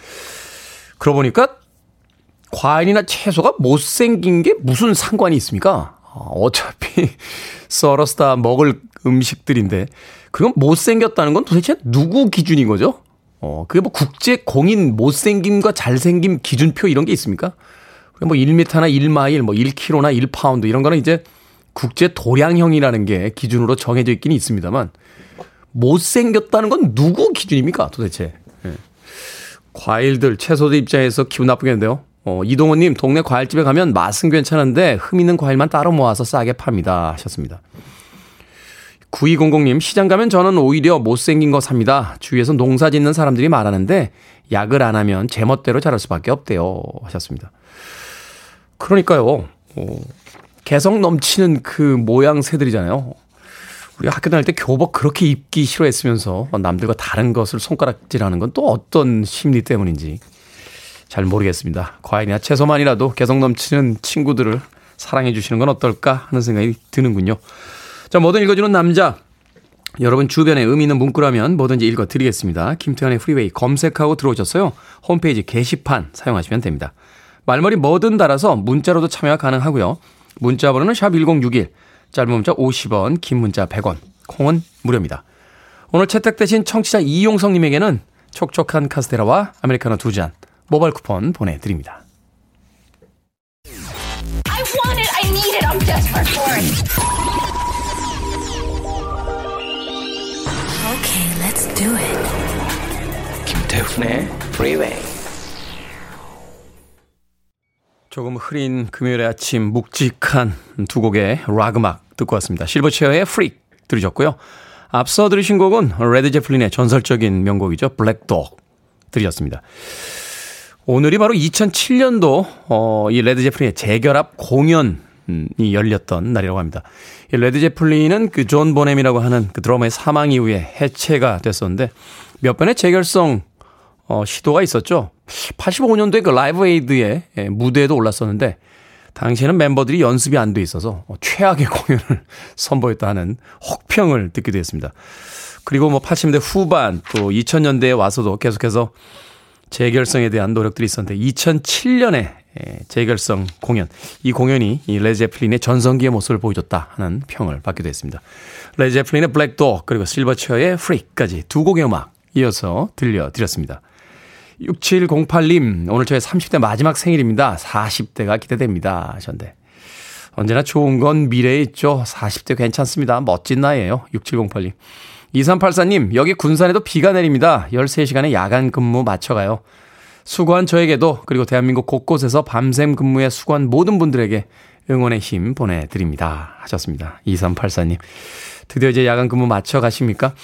그러고 보니까 과일이나 채소가 못생긴 게 무슨 상관이 있습니까? 어차피 썰어서 다 먹을 음식들인데, 그건 못생겼다는 건 도대체 누구 기준인 거죠? 어, 그게 뭐 국제 공인 못생김과 잘생김 기준표 이런 게 있습니까? 뭐 1m나 1마일, 뭐 1kg나 1파운드 이런 거는 이제 국제 도량형이라는 게 기준으로 정해져 있기는 있습니다만 못생겼다는 건 누구 기준입니까 도대체? 예. 과일들, 채소들 입장에서 기분 나쁘겠는데요. 어, 이동호님, 동네 과일집에 가면 맛은 괜찮은데 흠 있는 과일만 따로 모아서 싸게 팝니다. 하셨습니다. 9200님, 시장 가면 저는 오히려 못생긴 거 삽니다. 주위에서 농사 짓는 사람들이 말하는데 약을 안 하면 제멋대로 자랄 수밖에 없대요. 하셨습니다. 그러니까요. 어, 개성 넘치는 그 모양 새들이잖아요. 우리 학교 다닐 때 교복 그렇게 입기 싫어했으면서 남들과 다른 것을 손가락질하는 건 또 어떤 심리 때문인지 잘 모르겠습니다. 과일이나 채소만이라도 개성 넘치는 친구들을 사랑해 주시는 건 어떨까 하는 생각이 드는군요. 자, 뭐든 읽어주는 남자. 여러분 주변에 의미 있는 문구라면 뭐든지 읽어드리겠습니다. 김태훈의 프리웨이 검색하고 들어오셨어요. 홈페이지 게시판 사용하시면 됩니다. 말머리 뭐든 달아서 문자로도 참여가 가능하고요. 문자 번호는 샵 1061, 짧은 문자 50원, 긴 문자 100원, 콩은 무료입니다. 오늘 채택되신 청취자 이용성님에게는 촉촉한 카스테라와 아메리카노 두 잔 모바일 쿠폰 보내드립니다. I want it. I need it. I'm desperate for it. Okay, let's do it. 김태훈의 Freeway. 조금 흐린 금요일의 아침 묵직한 두 곡의 락 음악 듣고 왔습니다. 실버체어의 Freak 들으셨고요. 앞서 들으신 곡은 레드 제플린의 전설적인 명곡이죠. Black Dog 들이었습니다. 오늘이 바로 2007년도 어, 이 레드 제플린의 재결합 공연이 열렸던 날이라고 합니다. 이 레드 제플린은 그 존 보넴이라고 하는 그 드러머의 사망 이후에 해체가 됐었는데 몇 번의 재결성 어, 시도가 있었죠. 85년도에 그 라이브 에이드의 예, 무대에도 올랐었는데 당시에는 멤버들이 연습이 안 돼 있어서 최악의 공연을 선보였다 하는 혹평을 듣기도 했습니다. 그리고 뭐 80년대 후반 또 2000년대에 와서도 계속해서 재결성에 대한 노력들이 있었는데 2007년에 예, 재결성 공연 이 공연이 이 레드 제플린의 전성기의 모습을 보여줬다 하는 평을 받기도 했습니다. 레드 제플린의 Black Dog 그리고 실버체어의 Freak까지 두 곡의 음악 이어서 들려드렸습니다. 6708님, 오늘 저의 30대 마지막 생일입니다. 40대가 기대됩니다. 하셨는데. 언제나 좋은 건 미래에 있죠. 40대 괜찮습니다. 멋진 나이에요. 6708님. 2384님, 여기 군산에도 비가 내립니다. 13시간의 야간 근무 맞춰가요. 수고한 저에게도 그리고 대한민국 곳곳에서 밤샘 근무에 수고한 모든 분들에게 응원의 힘 보내드립니다. 하셨습니다. 2384님. 드디어 이제 야간 근무 맞춰 가십니까?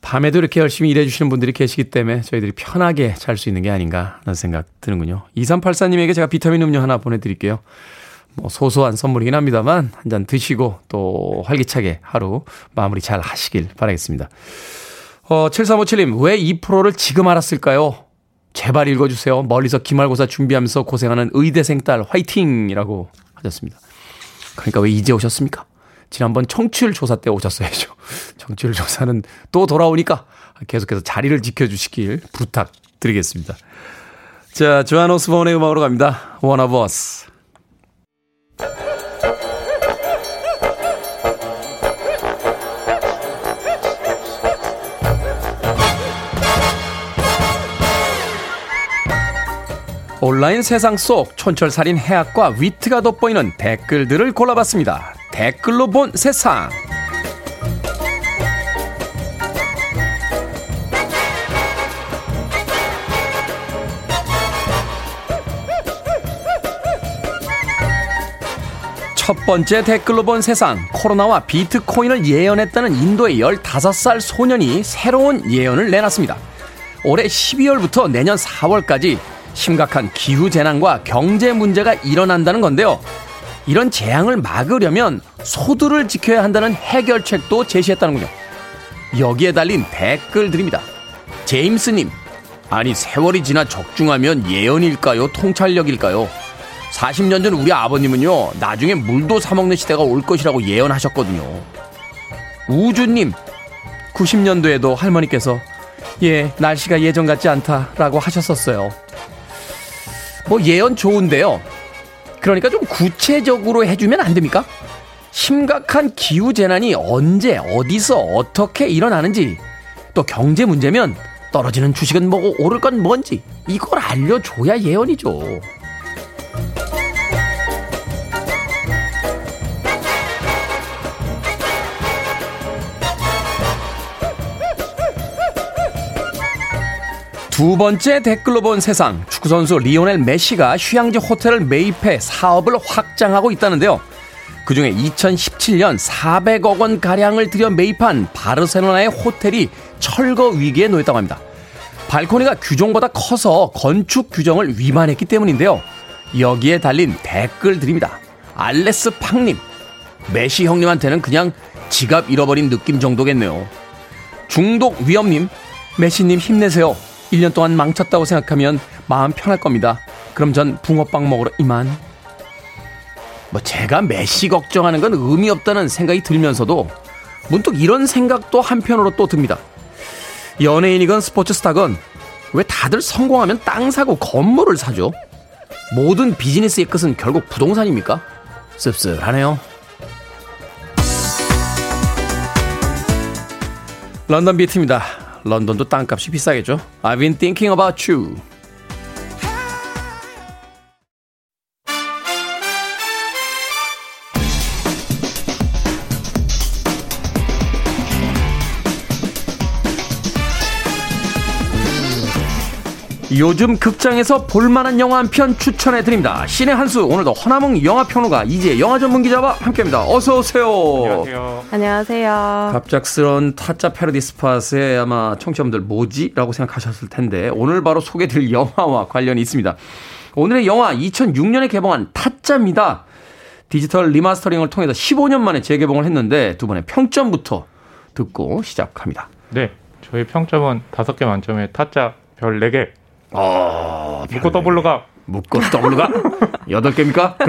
밤에도 이렇게 열심히 일해주시는 분들이 계시기 때문에 저희들이 편하게 잘 수 있는 게 아닌가 하는 생각 드는군요. 2384님에게 제가 비타민 음료 하나 보내드릴게요. 뭐 소소한 선물이긴 합니다만 한 잔 드시고 또 활기차게 하루 마무리 잘 하시길 바라겠습니다. 어, 7357님, 왜 이 프로를 지금 알았을까요? 제발 읽어주세요. 멀리서 기말고사 준비하면서 고생하는 의대생 딸 화이팅 이라고 하셨습니다. 그러니까 왜 이제 오셨습니까? 지난번 청취율 조사 때 오셨어야죠. 청취율 조사는 또 돌아오니까 계속해서 자리를 지켜주시길 부탁드리겠습니다. 자, 조한 오스본의 음악으로 갑니다. One of Us. 온라인 세상 속 촌철살인 해학과 위트가 돋보이는 댓글들을 골라봤습니다. 댓글로 본 세상. 첫 번째 댓글로 본 세상. 코로나와 비트코인을 예언했다는 인도의 15살 소년이 새로운 예언을 내놨습니다. 올해 12월부터 내년 4월까지 심각한 기후재난과 경제 문제가 일어난다는 건데요. 이런 재앙을 막으려면 소두를 지켜야 한다는 해결책도 제시했다는군요. 여기에 달린 댓글들입니다. 제임스님, 아니 세월이 지나 적중하면 예언일까요? 통찰력일까요? 40년 전 우리 아버님은요, 나중에 물도 사먹는 시대가 올 것이라고 예언하셨거든요. 우주님, 90년도에도 할머니께서, 예, 날씨가 예전 같지 않다라고 하셨었어요. 뭐 예언 좋은데요. 그러니까 좀 구체적으로 해주면 안 됩니까? 심각한 기후 재난이 언제, 어디서, 어떻게 일어나는지, 또 경제 문제면 떨어지는 주식은 뭐고 오를 건 뭔지, 이걸 알려줘야 예언이죠. 두 번째 댓글로 본 세상 축구선수 리오넬 메시가 휴양지 호텔을 매입해 사업을 확장하고 있다는데요. 그 중에 2017년 400억 원 가량을 들여 매입한 바르셀로나의 호텔이 철거 위기에 놓였다고 합니다. 발코니가 규정보다 커서 건축 규정을 위반했기 때문인데요. 여기에 달린 댓글들입니다. 알레스 팡님, 메시 형님한테는 그냥 지갑 잃어버린 느낌 정도겠네요. 중독 위험님, 메시님 힘내세요. 1년 동안 망쳤다고 생각하면 마음 편할 겁니다. 그럼 전 붕어빵 먹으러 이만. 뭐 제가 메시 걱정하는 건 의미 없다는 생각이 들면서도 문득 이런 생각도 한편으로 또 듭니다. 연예인이건 스포츠 스타건 왜 다들 성공하면 땅 사고 건물을 사죠? 모든 비즈니스의 끝은 결국 부동산입니까? 씁쓸하네요. 런던 비트입니다. 런던도 땅값이 비싸겠죠. I've been thinking about you. 요즘 극장에서 볼만한 영화 한 편 추천해 드립니다. 신의 한수 오늘도 허남웅 영화 평론가 이지혜 영화 전문 기자와 함께합니다. 어서 오세요. 안녕하세요. 안녕하세요. 갑작스런 타짜 패러디 spot에 아마 청취자분들 뭐지?라고 생각하셨을 텐데 오늘 바로 소개드릴 영화와 관련이 있습니다. 오늘의 영화 2006년에 개봉한 타짜입니다. 디지털 remastering을 통해서 15년 만에 재개봉을 했는데 두 분의 평점부터 듣고 시작합니다. 네, 저희 평점은 다섯 개 만점에 타짜 별 4개. 어, 묻고 더블로 가 묻고 더블로 가 여덟 개입니까?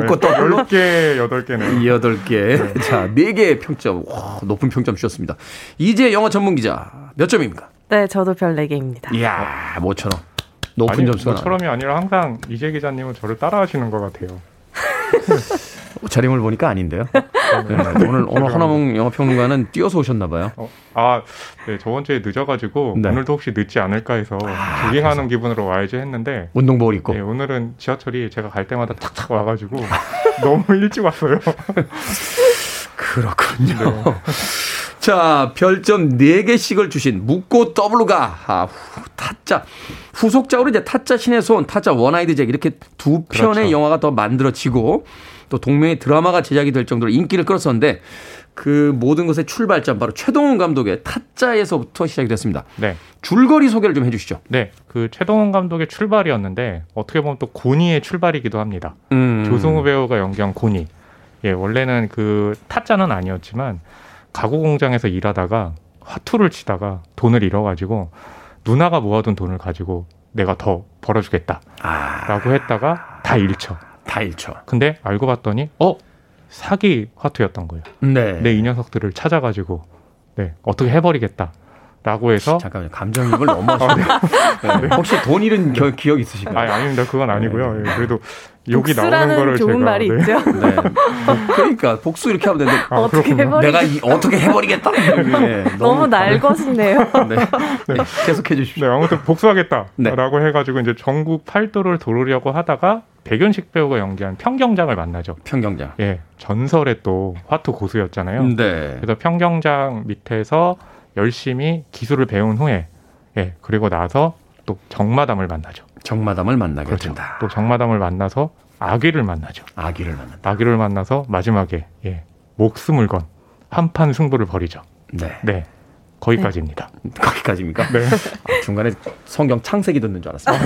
묻고 더블로 10개, 8개네. 여덟 개. 자, 네 개의 평점. 와, 높은 평점 주셨습니다. 이지혜 영화 전문 기자 몇 점입니까? 네, 저도 별 4개입니다. 이야, 모처럼 높은 아니, 점수가 나와요. 모처럼이 아니라 항상 이지혜 기자님은 저를 따라하시는 것 같아요. 차림을 보니까 아닌데요. 네, 오늘 오늘 허남웅 영화 평론가는 뛰어서 오셨나 봐요. 어, 아, 네, 저번 주에 늦어가지고 네. 오늘도 혹시 늦지 않을까 해서 조깅하는 기분으로 와야지 했는데 운동복을 입고. 네, 오늘은 지하철이 제가 갈 때마다 탁탁 와가지고 너무 일찍 왔어요. 그렇군요. 자, 별점 4개씩을 주신 묻고 더블로 가 아, 후, 타짜. 후속작으로 이제 타짜 신의 손, 타짜 One Eyed Jack 이렇게 두 편의 그렇죠. 영화가 더 만들어지고 또 동명의 드라마가 제작이 될 정도로 인기를 끌었었는데 그 모든 것의 출발점 바로 최동훈 감독의 타짜에서부터 시작이 됐습니다. 네. 줄거리 소개를 좀 해주시죠. 네, 그 최동원 감독의 출발이었는데 어떻게 보면 또 고니의 출발이기도 합니다. 음. 조승우 배우가 연기한 고니. 예, 원래는 그 타짜는 아니었지만 가구 공장에서 일하다가 화투를 치다가 돈을 잃어가지고 누나가 모아둔 돈을 가지고 내가 더 벌어주겠다라고 아, 했다가 다 잃죠. 다 잃죠. 근데 알고 봤더니 어 사기 화투였던 거예요. 네. 내 이 녀석들을 찾아가지고 네 어떻게 해버리겠다 라고 해서 잠깐만요. 감정이입을 너무 하시네요. 네. 혹시 돈 잃은 겨- 기억 있으실까요? 아니 아닙니다. 그건 아니고요. 예, 그래도 여기 나오는 복수라는 거를 좋은 제가 말이 네. 있죠. 네. 그러니까 복수 이렇게 하면 되는데 아, 어떻게. 해버리 내가 이, 어떻게 해버리겠다. 네, 너무 날것이네요. 네. 네. 계속해 주십시오. 네, 아무튼 복수하겠다라고 네. 해가지고 이제 전국 팔도를 도르려고 하다가 백연식 배우가 연기한 평경장을 만나죠. 평경장. 예, 전설의 또 화투 고수였잖아요. 네. 그래서 평경장 밑에서 열심히 기술을 배운 후에 예, 그리고 나서 또 정마담을 만나죠. 정마담을 만나게 그렇죠. 된다. 또 정마담을 만나서 아귀를 만나죠. 아기를 만난다. 아귀를 만나서 마지막에 예, 목숨을 건 한판 승부를 벌이죠. 네. 네, 거기까지입니다. 거기까지입니까? 네. 아, 중간에 성경 창세기 듣는 줄 알았어요.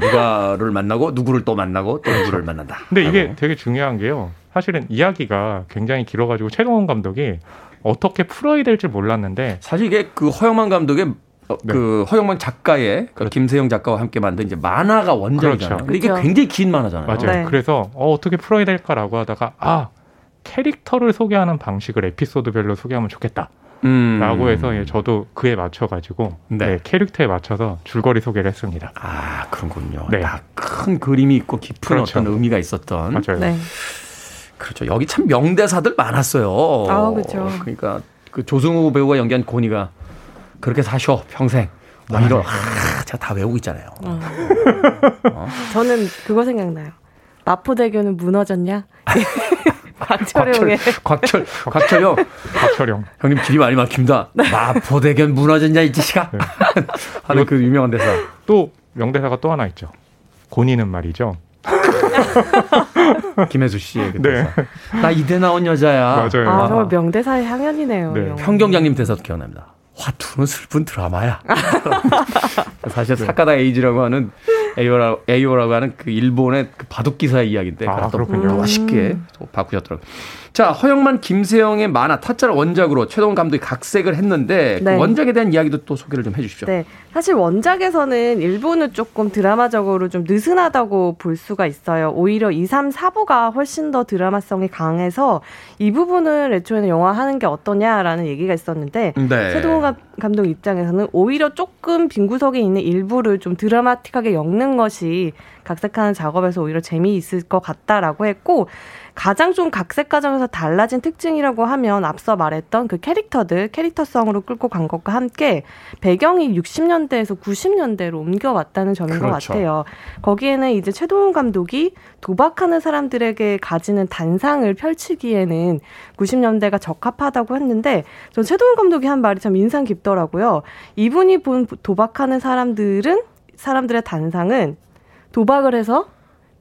누가를 만나고 누구를 또 만나고 또 누구를 만난다. 근데 이게 라고. 되게 중요한 게요. 사실은 이야기가 굉장히 길어가지고 최동원 감독이 어떻게 풀어야 될지 몰랐는데 사실 이게 그 허영만 감독의 어, 네. 그 허영만 작가의 그 김세영 작가와 함께 만든 이제 만화가 원작이잖아요. 그렇죠. 근데 이게 그렇죠. 굉장히 긴 만화잖아요. 맞아요. 네. 그래서 어, 어떻게 풀어야 될까라고 하다가 아 캐릭터를 소개하는 방식을 에피소드별로 소개하면 좋겠다 라고 음. 해서 예, 저도 그에 맞춰가지고 네. 네, 캐릭터에 맞춰서 줄거리 소개를 했습니다. 아, 그런군요. 네. 다큰 그림이 있고 깊은 그렇죠. 어떤 의미가 있었던. 맞아요. 네. 그렇죠. 여기 참 명대사들 많았어요. 아, 그렇죠. 그러니까 그 조승우 배우가 연기한 고니가 그렇게 사셔 평생. 뭐 이런 아, 제가 다 외우고 있잖아요. 저는 그거 생각나요. 마포대교는 무너졌냐? 곽철용의 곽철 곽철형 박철영. 형님 길이 많이 막힙니다. 마포대견 무너졌냐 이 지시가 하는 그 유명한 대사. 또 명대사가 또 하나 있죠. 고니는 말이죠. 김혜수 씨의 그 네. 대사. 나 이대 나온 여자야. 맞아요. 아, 정말 명대사의 향연이네요. 네. 평경장님 대사도 기억납니다. 화투는 슬픈 드라마야. 사실 사카다 에이지라고 하는 에이오라, 에이오라고 하는 그 일본의 그 바둑 기사의 이야기인데 아, 그렇군요. 멋있게 또 바꾸셨더라고요. 자, 허영만 김세영의 만화 타짜를 원작으로 최동원 감독이 각색을 했는데 네. 그 원작에 대한 이야기도 또 소개를 좀 해주십시오. 네. 사실 원작에서는 일부는 조금 드라마적으로 좀 느슨하다고 볼 수가 있어요. 오히려 2, 3, 4부가 훨씬 더 드라마성이 강해서 이 부분을 애초에는 영화 하는 게 어떠냐라는 얘기가 있었는데 네. 최동호 감- 감독 입장에서는 오히려 조금 빈 구석에 있는 일부를 좀 드라마틱하게 엮는 것이 각색하는 작업에서 오히려 재미있을 것 같다라고 했고 가장 좀 각색 과정에서 달라진 특징이라고 하면 앞서 말했던 그 캐릭터들 캐릭터성으로 끌고 간 것과 함께 배경이 60년대에서 90년대로 옮겨왔다는 점인 것 그렇죠. 같아요. 거기에는 이제 최동훈 감독이 도박하는 사람들에게 가지는 단상을 펼치기에는 90년대가 적합하다고 했는데 전 최동훈 감독이 한 말이 참 인상 깊더라고요. 이분이 본 도박하는 사람들은 사람들의 단상은 도박을 해서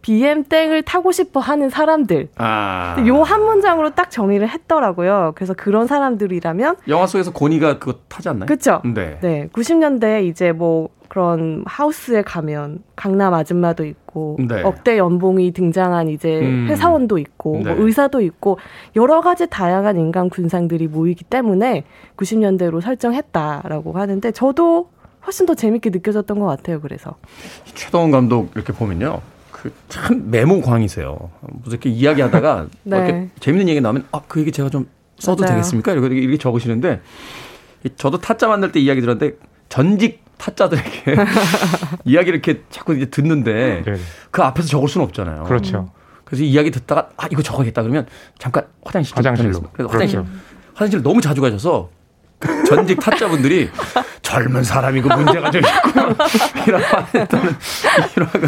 BM 땡을 타고 싶어 하는 사람들. 아. 요한 문장으로 딱 정의를 했더라고요. 그래서 그런 사람들이라면 영화 속에서 고니가 그거 타지 않나요? 그쵸? 네. 네. 90년대 이제 뭐 그런 하우스에 가면 강남 아줌마도 있고 네. 억대 연봉이 등장한 이제 음. 회사원도 있고 네. 뭐 의사도 있고 여러 가지 다양한 인간 군상들이 모이기 때문에 90년대로 설정했다라고 하는데 저도 훨씬 더 재밌게 느껴졌던 것 같아요. 그래서 최동원 감독 이렇게 보면요. 그 참 메모광이세요. 무슨 이렇게 이야기하다가 네. 뭐 이렇게 재밌는 얘기 나오면 아 그 얘기 제가 좀 써도 맞아요. 되겠습니까? 이렇게 이렇게 적으시는데 이- 저도 타짜 만들 때 이야기 들었는데 전직 타짜들에게 이야기를 이렇게 자꾸 이제 듣는데 네. 그 앞에서 적을 수는 없잖아요. 그렇죠. 그래서 이야기 듣다가 아 이거 적어야겠다 그러면 잠깐 화장실 좀 화장실로. 그래서 화장실 그렇죠. 화장실 너무 자주 가셔서 그 전직 타짜분들이 젊은 사람이고 문제가 좀 있고 했다는 일화가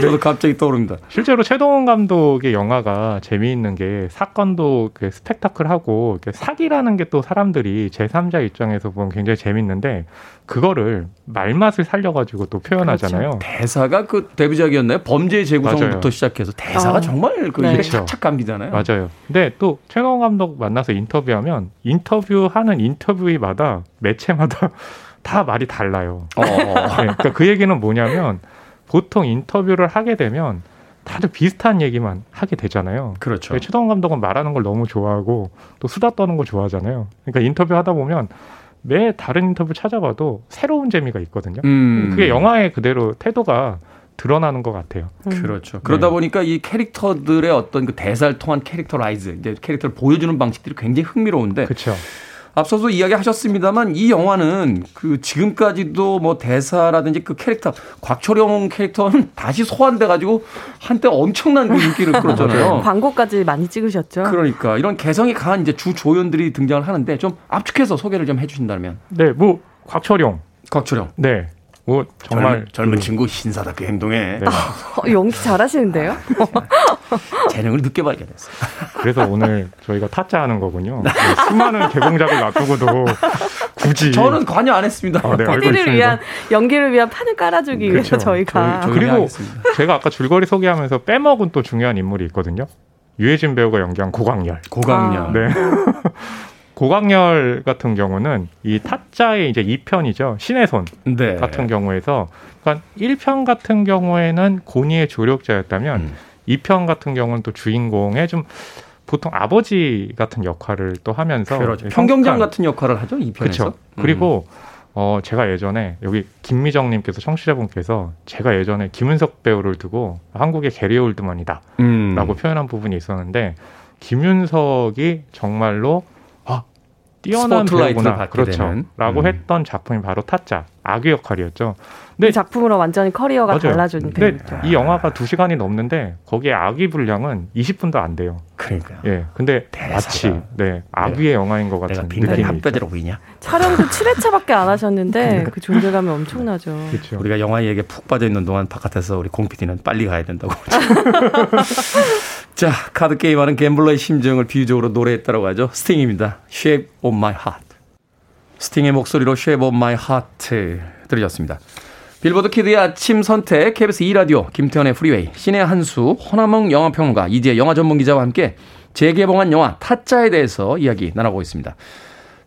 저도 갑자기 떠오릅니다. 실제로 최동원 감독의 영화가 재미있는 게 사건도 그 스펙타클하고 이렇게 사기라는 게 또 사람들이 제3자 입장에서 보면 굉장히 재밌는데 그거를 말맛을 살려가지고 또 표현하잖아요. 대사가 그 데뷔작이었나요? 범죄의 재구성부터 맞아요. 시작해서 대사가 어. 정말 그 네. 입에 그렇죠. 착착 감기잖아요. 맞아요. 근데 또 최동원 감독 만나서 인터뷰하면 인터뷰하는 인터뷰마다 매체마다 다 말이 달라요. 어. 네, 그러니까 그 얘기는 뭐냐면 보통 인터뷰를 하게 되면 다들 비슷한 얘기만 하게 되잖아요. 그렇죠. 근데 최동원 감독은 말하는 걸 너무 좋아하고 또 수다 떠는 거 좋아하잖아요. 그러니까 인터뷰 하다 보면 매 다른 인터뷰 찾아봐도 새로운 재미가 있거든요. 음. 그게 영화의 그대로 태도가 드러나는 것 같아요. 그렇죠. 그러다 네. 보니까 이 캐릭터들의 어떤 그 대사를 통한 characterize, 이제 캐릭터를 보여주는 방식들이 굉장히 흥미로운데 그렇죠. 앞서도 이야기하셨습니다만 이 영화는 그 지금까지도 뭐 대사라든지 그 캐릭터 곽철용 캐릭터는 다시 소환돼 가지고 한때 엄청난 그 인기를 끌었잖아요. 광고까지 많이 찍으셨죠. 그러니까 이런 개성이 강한 이제 주 조연들이 등장을 하는데 좀 압축해서 소개를 좀 해주신다면 네, 뭐 곽철용. 곽철용 네, 뭐 정말 젊은, 젊은 그- 친구 신사다 그 행동에 네. 어, 연기 잘하시는데요? 재능을 늦게 발견했어요. 그래서 오늘 저희가 타짜 하는 거군요. 네, 수많은 개봉작을 놔두고도 굳이 저는 관여 안 했습니다. 아, 네, 있습니다. 위한 연기를 위한 판을 깔아주기 위해서 그렇죠. 저희가 저희- 그리고 하겠습니다. 제가 아까 줄거리 소개하면서 빼먹은 또 중요한 인물이 있거든요. 유해진 배우가 연기한 고광열. 고강렬. 네. 고광열 같은 경우는 이 타짜의 이제 2편이죠. 신의 손 네. 같은 경우에서 그러니까 1편 같은 경우에는 고니의 조력자였다면 음. 2편 같은 경우는 또 주인공의 좀 보통 아버지 같은 역할을 또 하면서 그렇죠. 평경장 같은 역할을 하죠 이 편에서. 그렇죠. 그리고 어 제가 예전에 여기 김미정님께서 청취자분께서 제가 예전에 김윤석 배우를 두고 한국의 게리 올드만이다라고 음. 표현한 부분이 있었는데 김윤석이 정말로 아 뛰어난 스포트라이트를 배우구나 받게 그렇죠. 되는. 라고 음. 했던 작품이 바로 타짜 아귀 역할이었죠. 이 작품으로 완전히 커리어가 맞아요. 달라진 근데. 이 영화가 2 시간이 넘는데 거기에 아귀 분량은 20분도 안 돼요. 그러니까요. 예, 근데 대사가. 마치 네 아귀의 영화인 것 내가 같은 느낌이. 핫바지로 보이냐? 촬영도 7회차밖에 안 하셨는데 그 존재감이 엄청나죠. 그렇죠. 우리가 영화 얘기에 푹 빠져 있는 동안 바깥에서 우리 공 PD는 빨리 가야 된다고. 자, 카드 게임하는 gambler의 심정을 비유적으로 노래했다고 하죠. 스팅입니다. Shape of My Heart. 스팅의 목소리로 Shape of My Heart 들으셨습니다. 빌보드 Kid의 아침 선택 KBS 2라디오 김태훈의 프리웨이 신의 한수 허남웅 영화평론가 이지혜 영화 전문 기자와 함께 재개봉한 영화 타짜에 대해서 이야기 나눠보고 있습니다.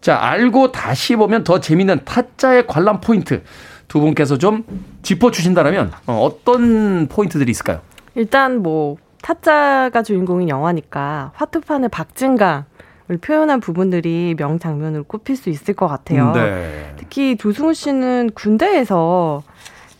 자, 알고 다시 보면 더 재밌는 타짜의 관람 포인트 두 분께서 좀 짚어주신다면 어, 어떤 포인트들이 있을까요? 일단 뭐 타짜가 주인공인 영화니까 화투판의 박진감을 표현한 부분들이 명장면으로 꼽힐 수 있을 것 같아요. 네. 특히 조승우 씨는 군대에서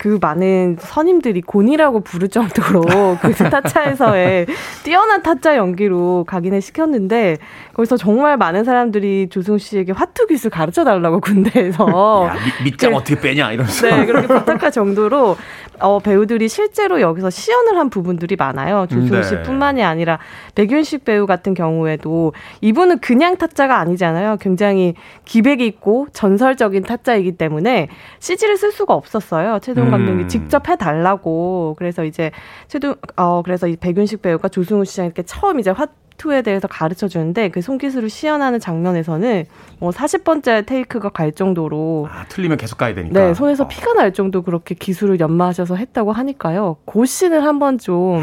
그 많은 선임들이 곤이라고 부를 정도로 그 타짜에서의 뛰어난 타짜 연기로 각인을 시켰는데 거기서 정말 많은 사람들이 조승우 씨에게 화투 기술 가르쳐 달라고 군대에서 야, 밑, 밑장 네. 어떻게 빼냐 이러면서. 네, 그렇게 부탁할 정도로 어, 배우들이 실제로 여기서 시연을 한 부분들이 많아요. 조승우 네. 씨뿐만이 아니라 백윤식 배우 같은 경우에도 이분은 그냥 타짜가 아니잖아요. 굉장히 기백이 있고 전설적인 타짜이기 때문에 CG를 쓸 수가 없었어요. 최동 감독이 음. 직접 해달라고 그래서 이제 최동 어 그래서 이 백윤식 배우가 조승우 씨한테 처음 이제 화 화투에 대해서 가르쳐 주는데 그 손기술을 시연하는 장면에서는 뭐 40번째 테이크가 갈 정도로 아, 틀리면 계속 가야 되니까. 네, 손에서 어. 피가 날 정도 그렇게 기술을 연마하셔서 했다고 하니까요. 그 씬을 한번 좀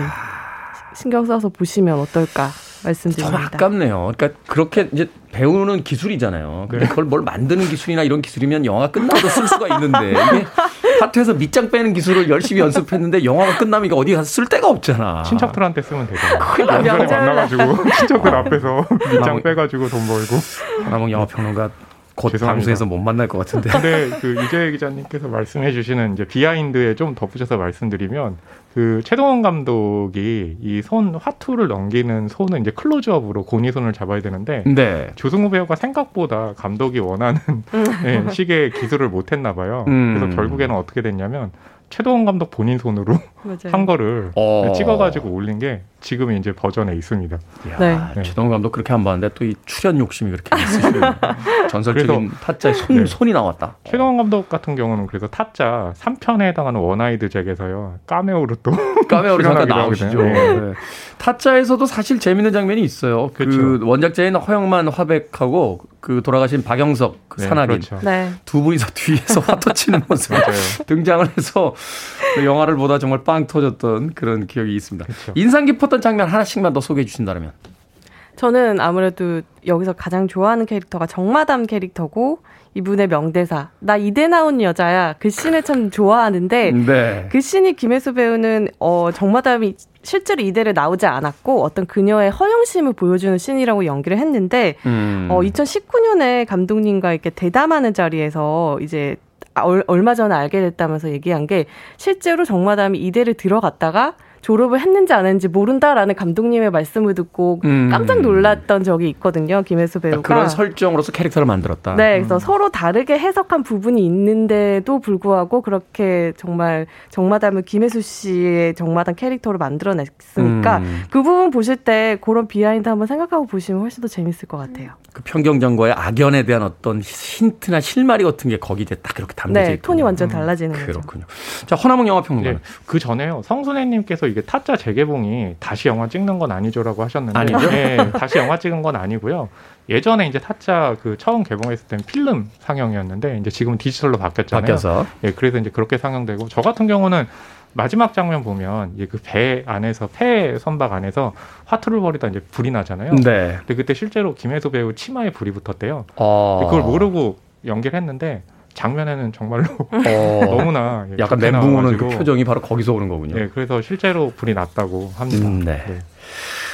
신경 써서 보시면 어떨까 참 말씀드립니다. 아깝네요. 그러니까 그렇게 이제 배우는 기술이잖아요. 근데 그걸 뭘 만드는 기술이나 이런 기술이면 영화가 끝나도 쓸 수가 있는데 이게 파트에서 밑장 빼는 기술을 열심히 연습했는데 영화가 끝나면 이거 어디 가서 쓸 데가 없잖아. 친척들한테 쓰면 되잖아요. 큰일 만나가지고 친척들 앞에서 밑장 빼가지고 돈 벌고. 하나몽 영화 평론가 곧 죄송합니다. 방송에서 못 만날 것 같은데. 근데 그 이재 기자님께서 말씀해 주시는 이제 비하인드에 좀 덧붙여서 말씀드리면 그 최동원 감독이 이 손 화투를 넘기는 손은 이제 클로즈업으로 고니 손을 잡아야 되는데 네. 조승우 배우가 생각보다 감독이 원하는 예, 식의 기술을 못했나 봐요. 음. 그래서 결국에는 어떻게 됐냐면 최동훈 감독 본인 손으로 맞아요. 한 거를 어. 찍어가지고 올린 게 지금 이제 버전에 있습니다. 이야, 네. 최동훈 감독 그렇게 안 봤는데 또 이 출연 욕심이 그렇게 있으시고 전설적인 타짜의 손, 네. 손이 나왔다. 최동훈 감독 같은 경우는 그래서 타짜 3편에 해당하는 One Eyed Jack에서요 까메오로 또 까메오로 잠깐 나오시죠. 하거든요. 네. 타짜에서도 사실 재밌는 장면이 있어요. 그 그렇죠. 원작자인 허영만 화백하고 그 돌아가신 박영석 그 네, 산악인 그렇죠. 네. 두 분이서 뒤에서 화토 치는 모습. 등장을 해서 그 영화를 보다 정말 빵 터졌던 그런 기억이 있습니다. 그렇죠. 인상 깊었던 장면 하나씩만 더 소개해 주신다면. 저는 아무래도 여기서 가장 좋아하는 캐릭터가 정마담 캐릭터고 이분의 명대사 나 이대 나온 여자야 그 씬을 참 좋아하는데 네. 그 씬이 김혜수 배우는 어 정마담이 실제로 이대를 나오지 않았고 어떤 그녀의 허영심을 보여주는 씬이라고 연기를 했는데 음. 어 2019년에 감독님과 이렇게 대담하는 자리에서 이제 얼, 얼마 전에 알게 됐다면서 얘기한 게 실제로 정마담이 이대를 들어갔다가 졸업을 했는지 안 했는지 모른다라는 감독님의 말씀을 듣고 음. 깜짝 놀랐던 적이 있거든요. 김혜수 배우가. 그런 설정으로서 캐릭터를 만들었다. 네, 그래서 서로 다르게 해석한 부분이 있는데도 불구하고 그렇게 정말 정마담을 김혜수 씨의 정마담 캐릭터로 만들어냈으니까 음. 그 부분 보실 때 그런 behind 한번 생각하고 보시면 훨씬 더 재밌을 것 같아요. 그 평경정거의 악연에 대한 어떤 힌트나 실마리 같은 게 거기 이제 딱 그렇게 담겨져 네, 있군요. 톤이 완전 달라지는 거죠. 그렇군요. 자, 허나몽 영화 평론가. 네, 그 전에요. 성순애님께서 이게 타짜 재개봉이 다시 영화 찍는 건 아니죠라고 하셨는데, 아니죠? 네, 다시 영화 찍은 건 아니고요. 예전에 이제 타짜 그 처음 개봉했을 땐 필름 상영이었는데 이제 지금 디지털로 바뀌었잖아요. 바뀌어서. 예, 그래서 이제 그렇게 상영되고 저 같은 경우는 마지막 장면 보면 그 배 안에서 폐 선박 안에서 화투를 벌이다 이제 불이 나잖아요. 네. 근데 그때 실제로 김혜수 배우 치마에 불이 붙었대요. 어. 그걸 모르고 연기를 했는데 장면에는 정말로 어. 너무나 예, 약간 멘붕 오는 그 표정이 바로 거기서 오는 거군요. 네, 그래서 실제로 불이 났다고 합니다. 음, 네.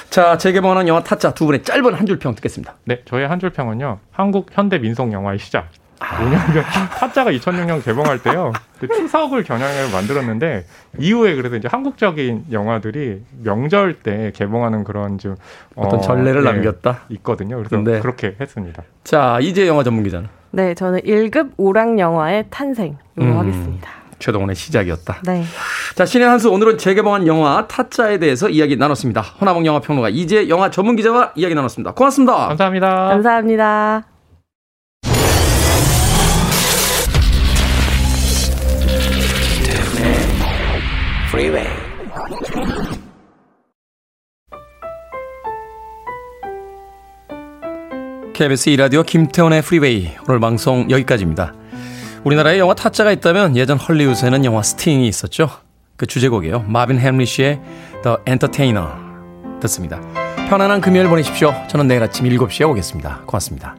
자, 재개봉하는 영화 타짜 두 분의 짧은 한 줄 평 듣겠습니다. 네, 저의 한 줄 평은요. 한국 현대 민속 영화의 시작. 아. 뭐냐면 타짜가 2006년 개봉할 때요. 그 추석을 겨냥해 만들었는데 이후에 그래서 이제 한국적인 영화들이 명절 때 개봉하는 그런 좀 어떤 어, 전례를 네, 남겼다. 있거든요. 그래서 네. 그렇게 했습니다. 자, 이제 영화 전문 기자는 네, 저는 1급 오락 영화의 탄생 이거 음. 하겠습니다. 최동원의 시작이었다. 네. 자, 신의 한수 오늘은 재개봉한 영화 타짜에 대해서 이야기 나눴습니다. 허나몽 영화 평론가 이제 영화 전문 기자와 이야기 나눴습니다. 고맙습니다. 감사합니다. 감사합니다. Freeway. KBS 2라디오 김태훈의 프리웨이 오늘 방송 여기까지입니다. 우리나라에 영화 타짜가 있다면 예전 헐리우드에는 영화 스팅이 있었죠. 그 주제곡이에요. 마빈 햄리시의 The Entertainer 듣습니다. 편안한 금요일 보내십시오. 저는 내일 아침 7시에 오겠습니다. 고맙습니다.